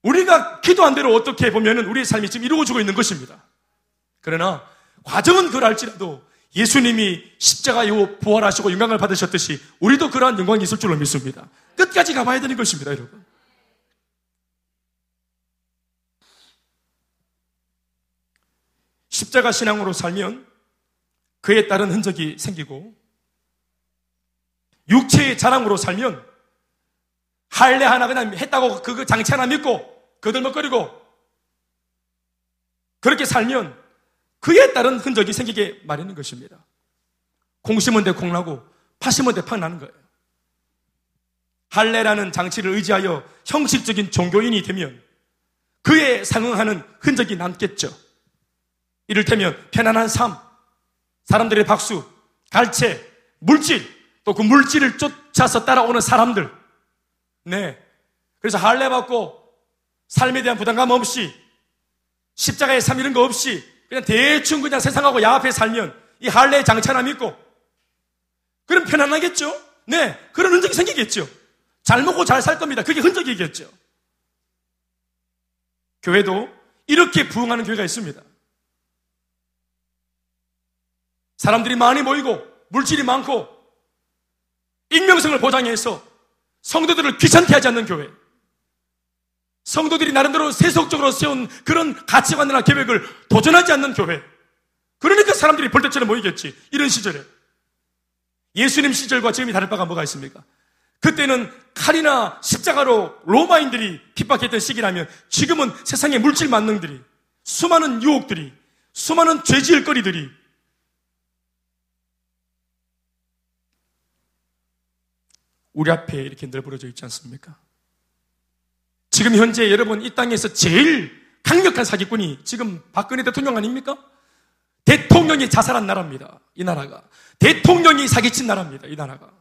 [SPEAKER 1] 우리가 기도한 대로 어떻게 보면 우리의 삶이 지금 이루어지고 있는 것입니다. 그러나 과정은 그럴지라도 예수님이 십자가 이후 부활하시고 영광을 받으셨듯이 우리도 그러한 영광이 있을 줄로 믿습니다. 끝까지 가봐야 되는 것입니다, 여러분. 십자가 신앙으로 살면 그에 따른 흔적이 생기고 육체의 자랑으로 살면 할례 하나 그냥 했다고 그 장치 하나 믿고 거들먹거리고 그렇게 살면 그에 따른 흔적이 생기게 마련인 것입니다. 공 심은 데 콩나고 파 심은 데 팍나는 거예요. 할례라는 장치를 의지하여 형식적인 종교인이 되면 그에 상응하는 흔적이 남겠죠. 이를테면 편안한 삶, 사람들의 박수, 갈채, 물질, 또 그 물질을 쫓아서 따라오는 사람들. 네. 그래서 할례 받고 삶에 대한 부담감 없이 십자가의 삶 이런 거 없이 그냥 대충 그냥 세상하고 야합해 살면 이 할례의 하나 믿고 그럼 편안하겠죠? 네. 그런 흔적이 생기겠죠. 잘 먹고 잘 살 겁니다. 그게 흔적이겠죠. 교회도 이렇게 부흥하는 교회가 있습니다. 사람들이 많이 모이고 물질이 많고 익명성을 보장해서 성도들을 귀찮게 하지 않는 교회. 성도들이 나름대로 세속적으로 세운 그런 가치관이나 계획을 도전하지 않는 교회. 그러니까 사람들이 벌떼처럼 모이겠지. 이런 시절에. 예수님 시절과 지금이 다를 바가 뭐가 있습니까? 그때는 칼이나 십자가로 로마인들이 핍박했던 시기라면 지금은 세상의 물질 만능들이 수많은 유혹들이 수많은 죄지을 거리들이 우리 앞에 이렇게 널브러져 있지 않습니까? 지금 현재 여러분 이 땅에서 제일 강력한 사기꾼이 지금 박근혜 대통령 아닙니까? 대통령이 자살한 나라입니다. 이 나라가. 대통령이 사기친 나라입니다. 이 나라가.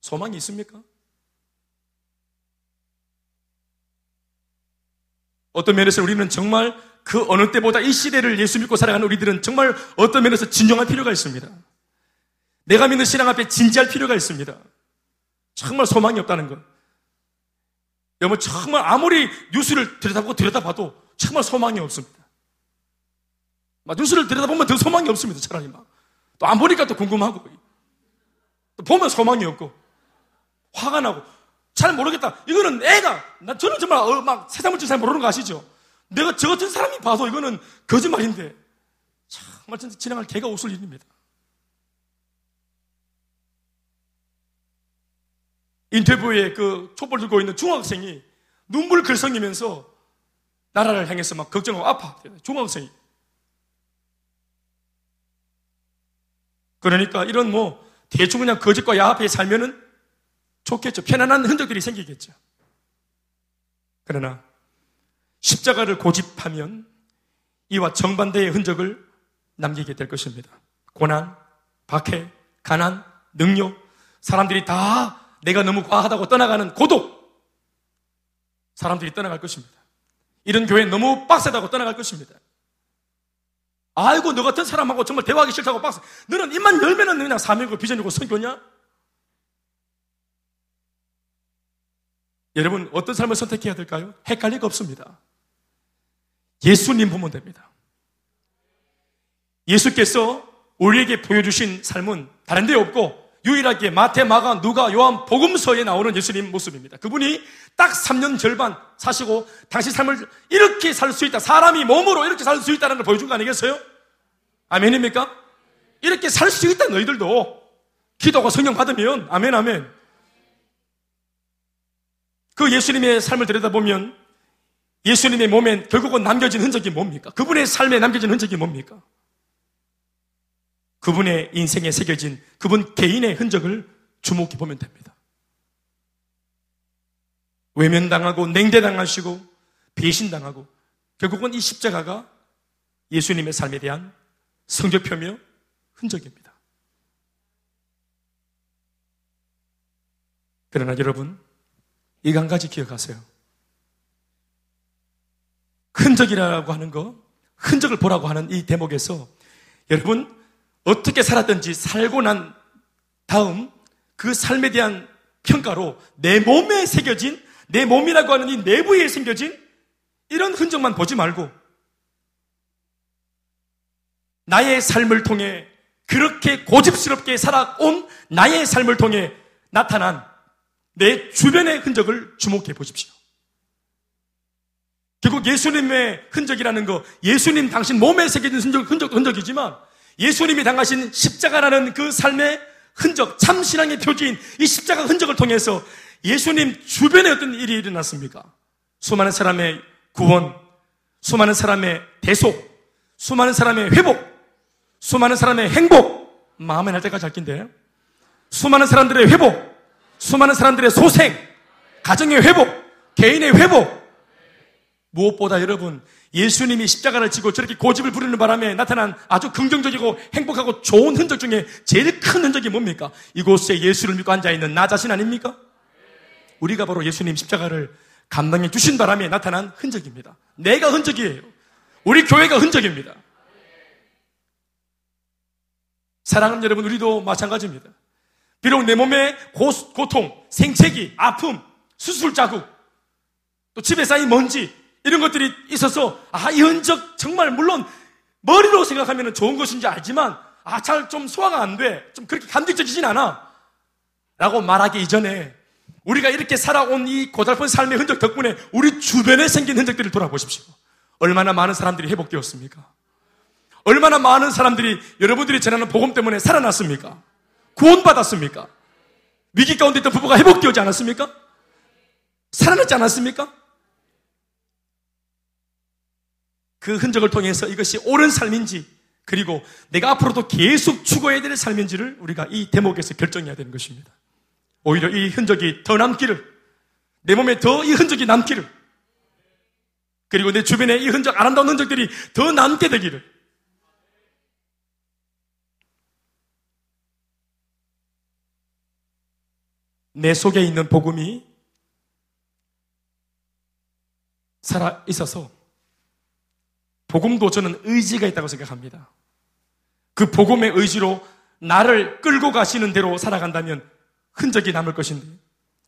[SPEAKER 1] 소망이 있습니까? 어떤 면에서 우리는 정말 그 어느 때보다 이 시대를 예수 믿고 살아가는 우리들은 정말 어떤 면에서 진정할 필요가 있습니다. 내가 믿는 신앙 앞에 진지할 필요가 있습니다. 정말 소망이 없다는 것. 여러분, 정말 아무리 뉴스를 들여다보고 들여다봐도 정말 소망이 없습니다. 막 뉴스를 들여다보면 더 소망이 없습니다, 차라리 막. 또 안 보니까 또 궁금하고. 또 보면 소망이 없고. 화가 나고. 잘 모르겠다. 이거는 애가, 나, 저는 정말 어, 막 세상을 잘 모르는 거 아시죠? 내가 저 같은 사람이 봐도 이거는 거짓말인데. 정말 진짜 진행할 개가 없을 일입니다. 인터뷰에 그 촛불 들고 있는 중학생이 눈물 글썽이면서 나라를 향해서 막 걱정하고 아파. 중학생이. 그러니까 이런 뭐 대충 그냥 거짓과 야합에 살면은 좋겠죠. 편안한 흔적들이 생기겠죠. 그러나 십자가를 고집하면 이와 정반대의 흔적을 남기게 될 것입니다. 고난, 박해, 가난, 능력, 사람들이 다 내가 너무 과하다고 떠나가는 고독. 사람들이 떠나갈 것입니다. 이런 교회 너무 빡세다고 떠나갈 것입니다. 아이고, 너 같은 사람하고 정말 대화하기 싫다고 빡세. 너는 입만 열면은 그냥 사명이고 비전이고 선교냐? 여러분, 어떤 삶을 선택해야 될까요? 헷갈릴 거 없습니다. 예수님 보면 됩니다. 예수께서 우리에게 보여주신 삶은 다른 데 없고 유일하게 마태, 마가, 누가, 요한, 복음서에 나오는 예수님 모습입니다. 그분이 딱 3년 절반 사시고 당시 삶을 이렇게 살 수 있다. 사람이 몸으로 이렇게 살 수 있다는 걸 보여준 거 아니겠어요? 아멘입니까? 이렇게 살 수 있다 너희들도 기도하고 성령 받으면 아멘 아멘. 그 예수님의 삶을 들여다보면 예수님의 몸엔 결국은 남겨진 흔적이 뭡니까? 그분의 삶에 남겨진 흔적이 뭡니까? 그분의 인생에 새겨진 그분 개인의 흔적을 주목해 보면 됩니다. 외면당하고 냉대당하시고 배신당하고 결국은 이 십자가가 예수님의 삶에 대한 성적표며 흔적입니다. 그러나 여러분, 이거 한 가지 기억하세요. 흔적이라고 하는 거, 흔적을 보라고 하는 이 대목에서 여러분, 어떻게 살았든지 살고 난 다음 그 삶에 대한 평가로 내 몸에 새겨진 내 몸이라고 하는 이 내부에 새겨진 이런 흔적만 보지 말고 나의 삶을 통해 그렇게 고집스럽게 살아온 나의 삶을 통해 나타난 내 주변의 흔적을 주목해 보십시오. 결국 예수님의 흔적이라는 거, 예수님 당신 몸에 새겨진 흔적, 흔적, 흔적이지만 예수님이 당하신 십자가라는 그 삶의 흔적, 참 신앙의 표지인 이 십자가 흔적을 통해서 예수님 주변에 어떤 일이 일어났습니까? 수많은 사람의 구원, 수많은 사람의 대속, 수많은 사람의 회복, 수많은 사람의 행복, 마음에 날 때까지 할 긴데, 수많은 사람들의 회복, 수많은 사람들의 소생, 가정의 회복, 개인의 회복, 무엇보다 여러분, 예수님이 십자가를 지고 저렇게 고집을 부리는 바람에 나타난 아주 긍정적이고 행복하고 좋은 흔적 중에 제일 큰 흔적이 뭡니까? 이곳에 예수를 믿고 앉아있는 나 자신 아닙니까? 우리가 바로 예수님 십자가를 감당해 주신 바람에 나타난 흔적입니다. 내가 흔적이에요. 우리 교회가 흔적입니다. 사랑하는 여러분, 우리도 마찬가지입니다. 비록 내 몸에 고, 고통, 생채기, 아픔, 수술 자국, 또 집에 쌓인 먼지, 이런 것들이 있어서 아, 이 흔적 정말 물론 머리로 생각하면 좋은 것인지 알지만 아, 잘 좀 소화가 안 돼. 좀 그렇게 감격적이진 않아. 라고 말하기 이전에 우리가 이렇게 살아온 이 고달픈 삶의 흔적 덕분에 우리 주변에 생긴 흔적들을 돌아보십시오. 얼마나 많은 사람들이 회복되었습니까? 얼마나 많은 사람들이 여러분들이 전하는 복음 때문에 살아났습니까? 구원받았습니까? 위기 가운데 있던 부부가 회복되지 않았습니까? 살아났지 않았습니까? 그 흔적을 통해서 이것이 옳은 삶인지 그리고 내가 앞으로도 계속 추구해야 될 삶인지를 우리가 이 대목에서 결정해야 되는 것입니다. 오히려 이 흔적이 더 남기를, 내 몸에 더 이 흔적이 남기를, 그리고 내 주변에 이 흔적, 아름다운 흔적들이 더 남게 되기를. 내 속에 있는 복음이 살아 있어서 복음도 저는 의지가 있다고 생각합니다. 그 복음의 의지로 나를 끌고 가시는 대로 살아간다면 흔적이 남을 것인데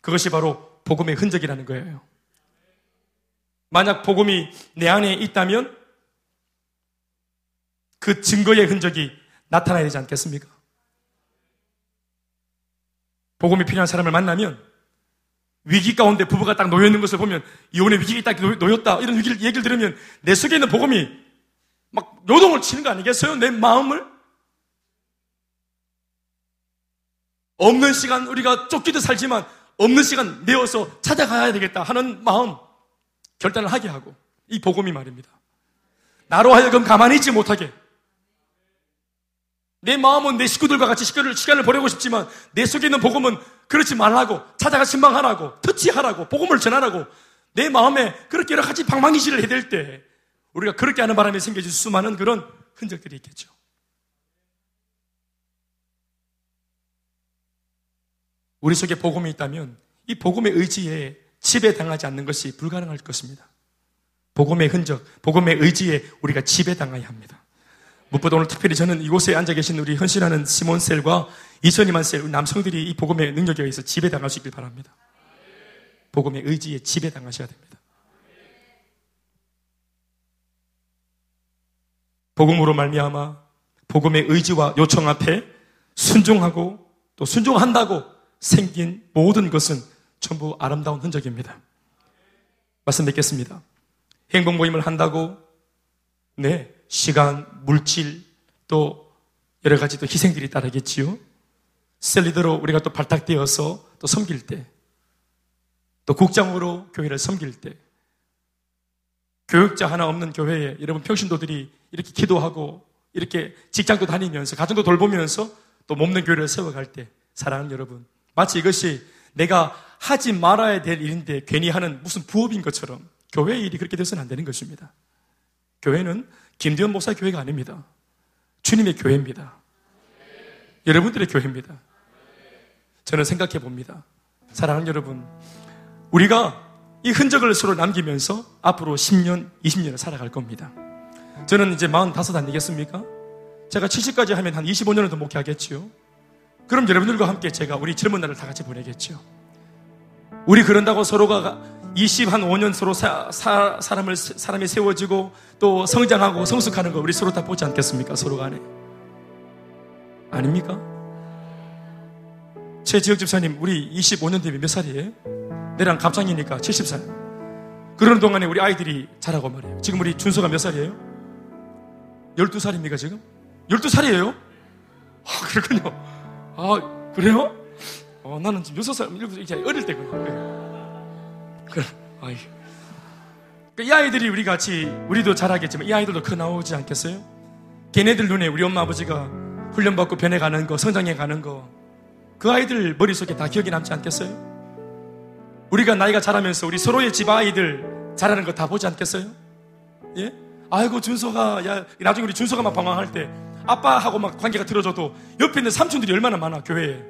[SPEAKER 1] 그것이 바로 복음의 흔적이라는 거예요. 만약 복음이 내 안에 있다면 그 증거의 흔적이 나타나야 되지 않겠습니까? 복음이 필요한 사람을 만나면 위기 가운데 부부가 딱 놓여 있는 것을 보면 이혼의 위기가 딱 놓였다 이런 위기를 얘기를 들으면 내 속에 있는 복음이 막 요동을 치는 거 아니겠어요? 내 마음을 없는 시간 우리가 쫓기듯 살지만 없는 시간 내어서 찾아가야 되겠다 하는 마음 결단을 하게 하고 이 복음이 말입니다. 나로 하여금 가만히 있지 못하게 내 마음은 내 식구들과 같이 시간을, 시간을 보내고 싶지만 내 속에 있는 복음은 그렇지 말라고 찾아가 신방하라고 터치하라고 복음을 전하라고 내 마음에 그렇게 여러 가지 방망이질을 해댈 때 우리가 그렇게 하는 바람에 생겨질 수많은 그런 흔적들이 있겠죠. 우리 속에 복음이 있다면 이 복음의 의지에 지배당하지 않는 것이 불가능할 것입니다. 복음의 흔적, 복음의 의지에 우리가 지배당해야 합니다. 무엇보다 오늘 특별히 저는 이곳에 앉아 계신 우리 헌신하는 시몬셀과 이천이만 셀 남성들이 이 복음의 능력에 의해서 지배당할 수 있길 바랍니다. 복음의 의지에 지배당하셔야 됩니다. 복음으로 말미암아 복음의 의지와 요청 앞에 순종하고 또 순종한다고 생긴 모든 것은 전부 아름다운 흔적입니다. 말씀 뵙겠습니다. 행복 모임을 한다고 네 시간, 물질, 또 여러 가지 또 희생들이 따르겠지요. 셀리더로 우리가 또 발탁되어서 또 섬길 때, 또 국장으로 교회를 섬길 때, 교육자 하나 없는 교회에 여러분 평신도들이 이렇게 기도하고 이렇게 직장도 다니면서 가정도 돌보면서 또 몸는 교회를 세워갈 때 사랑하는 여러분 마치 이것이 내가 하지 말아야 될 일인데 괜히 하는 무슨 부업인 것처럼 교회의 일이 그렇게 돼서는 안 되는 것입니다. 교회는 김대현 목사 교회가 아닙니다. 주님의 교회입니다. 여러분들의 교회입니다. 저는 생각해 봅니다. 사랑하는 여러분, 우리가 이 흔적을 서로 남기면서 앞으로 10년, 20년을 살아갈 겁니다. 저는 이제 45 아니겠습니까? 제가 70까지 하면 한 25년을 더 목회하겠지요. 그럼 여러분들과 함께 제가 우리 젊은 날을 다 같이 보내겠죠. 우리 그런다고 서로가 20, 한 5년 서로 사, 사, 사람을, 사람이 세워지고 또 성장하고 성숙하는 거 우리 서로 다 보지 않겠습니까? 서로 간에. 아닙니까? 제 지역 집사님, 우리 25년 뒤에 몇 살이에요? 내랑 갑장이니까 70살. 그러는 동안에 우리 아이들이 자라고 말이에요. 지금 우리 준서가 몇 살이에요? 12살입니까, 지금? 12살이에요? 아, 그렇군요. 아, 그래요? 어, 나는 지금 6살, 7살, 어릴 때거든요. 그, 아이. 그이 아이들이 우리 같이, 우리도 잘하겠지만 이 아이들도 크 나오지 않겠어요? 걔네들 눈에 우리 엄마 아버지가 훈련받고 변해가는 거, 성장해가는 거, 그 아이들 머릿속에 다 기억이 남지 않겠어요? 우리가 나이가 자라면서 우리 서로의 집 아이들 자라는 거 다 보지 않겠어요? 예? 아이고, 준서가, 야, 나중에 우리 준서가 막 방황할 때 아빠하고 막 관계가 틀어져도 옆에 있는 삼촌들이 얼마나 많아, 교회에.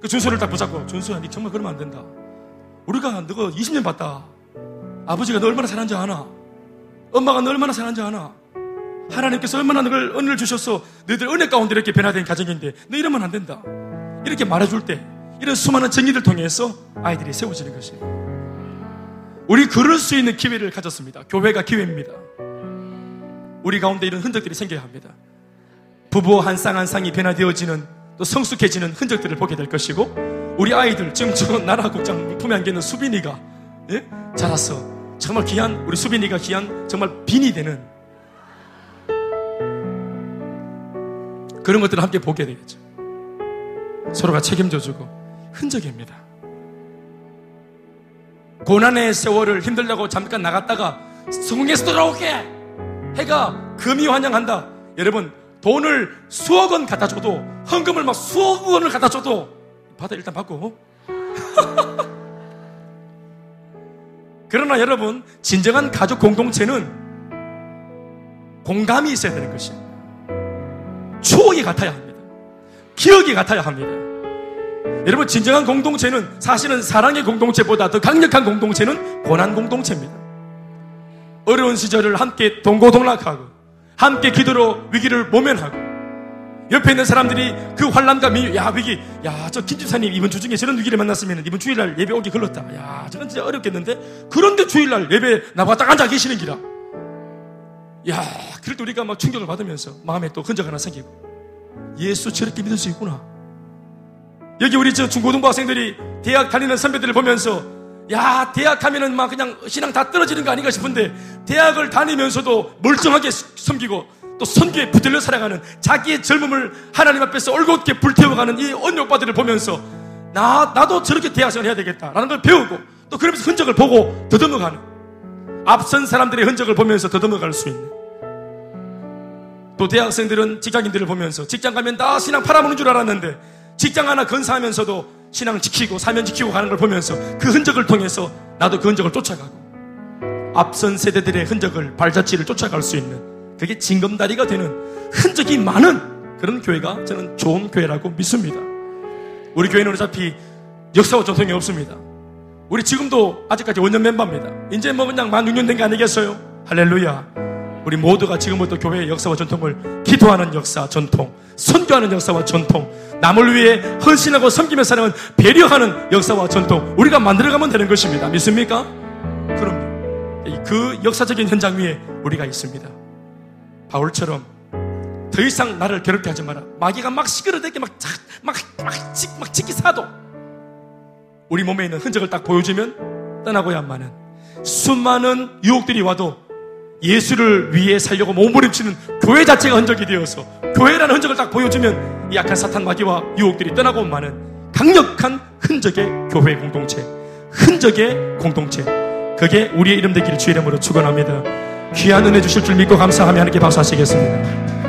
[SPEAKER 1] 그 준서를 딱 붙잡고, 준서야, 니 정말 그러면 안 된다. 우리가 너가 20년 봤다. 아버지가 너 얼마나 사랑한지 아나? 엄마가 너 얼마나 사랑한지 아나? 하나님께서 얼마나 너를 은혜를 주셔서 너희들 은혜 가운데 이렇게 변화된 가정인데 너 이러면 안 된다. 이렇게 말해줄 때 이런 수많은 정의를 통해서 아이들이 세워지는 것이에요. 우리 그럴 수 있는 기회를 가졌습니다. 교회가 기회입니다. 우리 가운데 이런 흔적들이 생겨야 합니다. 부부와 한쌍 한 쌍이 변화되어지는 또 성숙해지는 흔적들을 보게 될 것이고 우리 아이들 지금 저 나라 국장 품에 안기는 수빈이가 예? 자랐어. 정말 귀한 우리 수빈이가 귀한 정말 빈이 되는 그런 것들을 함께 보게 되겠죠. 서로가 책임져주고 흔적입니다. 고난의 세월을 힘들다고 잠깐 나갔다가 성공해서 돌아오게 해가 금이 환영한다. 여러분 돈을 수억 원 갖다 줘도 헌금을 막 수억 원을 갖다 줘도 받아 일단 받고 그러나 여러분, 진정한 가족 공동체는 공감이 있어야 되는 것이에요. 추억이 같아야 합니다. 기억이 같아야 합니다. 여러분, 진정한 공동체는 사실은 사랑의 공동체보다 더 강력한 공동체는 고난 공동체입니다. 어려운 시절을 함께 동고동락하고, 함께 기도로 위기를 모면하고, 옆에 있는 사람들이 그 환란과 미, 야, 위기, 야, 저 김집사님 이번 주 중에 저런 위기를 만났으면 이번 주일날 예배 오기 걸렸다. 야, 저는 진짜 어렵겠는데? 그런데 주일날 예배 나와 딱 앉아 계시는 기라. 야, 그럴 때 우리가 막 충격을 받으면서 마음에 또 흔적 하나 생기고. 예수 저렇게 믿을 수 있구나. 여기 우리 저 중고등부 학생들이 대학 다니는 선배들을 보면서 야, 대학 가면은 막 그냥 신앙 다 떨어지는 거 아닌가 싶은데 대학을 다니면서도 멀쩡하게 섬기고 또 선교에 붙들려 살아가는 자기의 젊음을 하나님 앞에서 올곧게 불태워가는 이 언니 오빠들을 보면서 나, 나도 저렇게 대학생활 해야 되겠다라는 걸 배우고 또 그러면서 흔적을 보고 더듬어가는 앞선 사람들의 흔적을 보면서 더듬어갈 수 있는 또 대학생들은 직장인들을 보면서 직장 가면 다 신앙 팔아먹는 줄 알았는데 직장 하나 건사하면서도 신앙 지키고 사면 지키고 가는 걸 보면서 그 흔적을 통해서 나도 그 흔적을 쫓아가고 앞선 세대들의 흔적을 발자취를 쫓아갈 수 있는 그게 징검다리가 되는 흔적이 많은 그런 교회가 저는 좋은 교회라고 믿습니다. 우리 교회는 어차피 역사와 전통이 없습니다. 우리 지금도 아직까지 원년 멤버입니다. 이제 뭐 그냥 만 6년 된 게 아니겠어요? 할렐루야. 우리 모두가 지금부터 교회의 역사와 전통을 기도하는 역사, 전통, 선교하는 역사와 전통, 남을 위해 헌신하고 섬기며 사는 배려하는 역사와 전통, 우리가 만들어가면 되는 것입니다. 믿습니까? 그럼요. 그 역사적인 현장 위에 우리가 있습니다. 바울처럼 더 이상 나를 괴롭게 하지 마라. 마귀가 막 시끄러대게 막, 막, 막, 직, 막 지키 사도 우리 몸에 있는 흔적을 딱 보여주면 떠나고야만은 수많은 유혹들이 와도 예수를 위해 살려고 몸부림치는 교회 자체가 흔적이 되어서 교회라는 흔적을 딱 보여주면 이 약한 사탄 마귀와 유혹들이 떠나고 마는 강력한 흔적의 교회 공동체, 흔적의 공동체. 그게 우리의 이름 되기를 주의 이름으로 축원합니다. 귀한 은혜 주실 줄 믿고 감사하며 하나님께 박수하시겠습니다.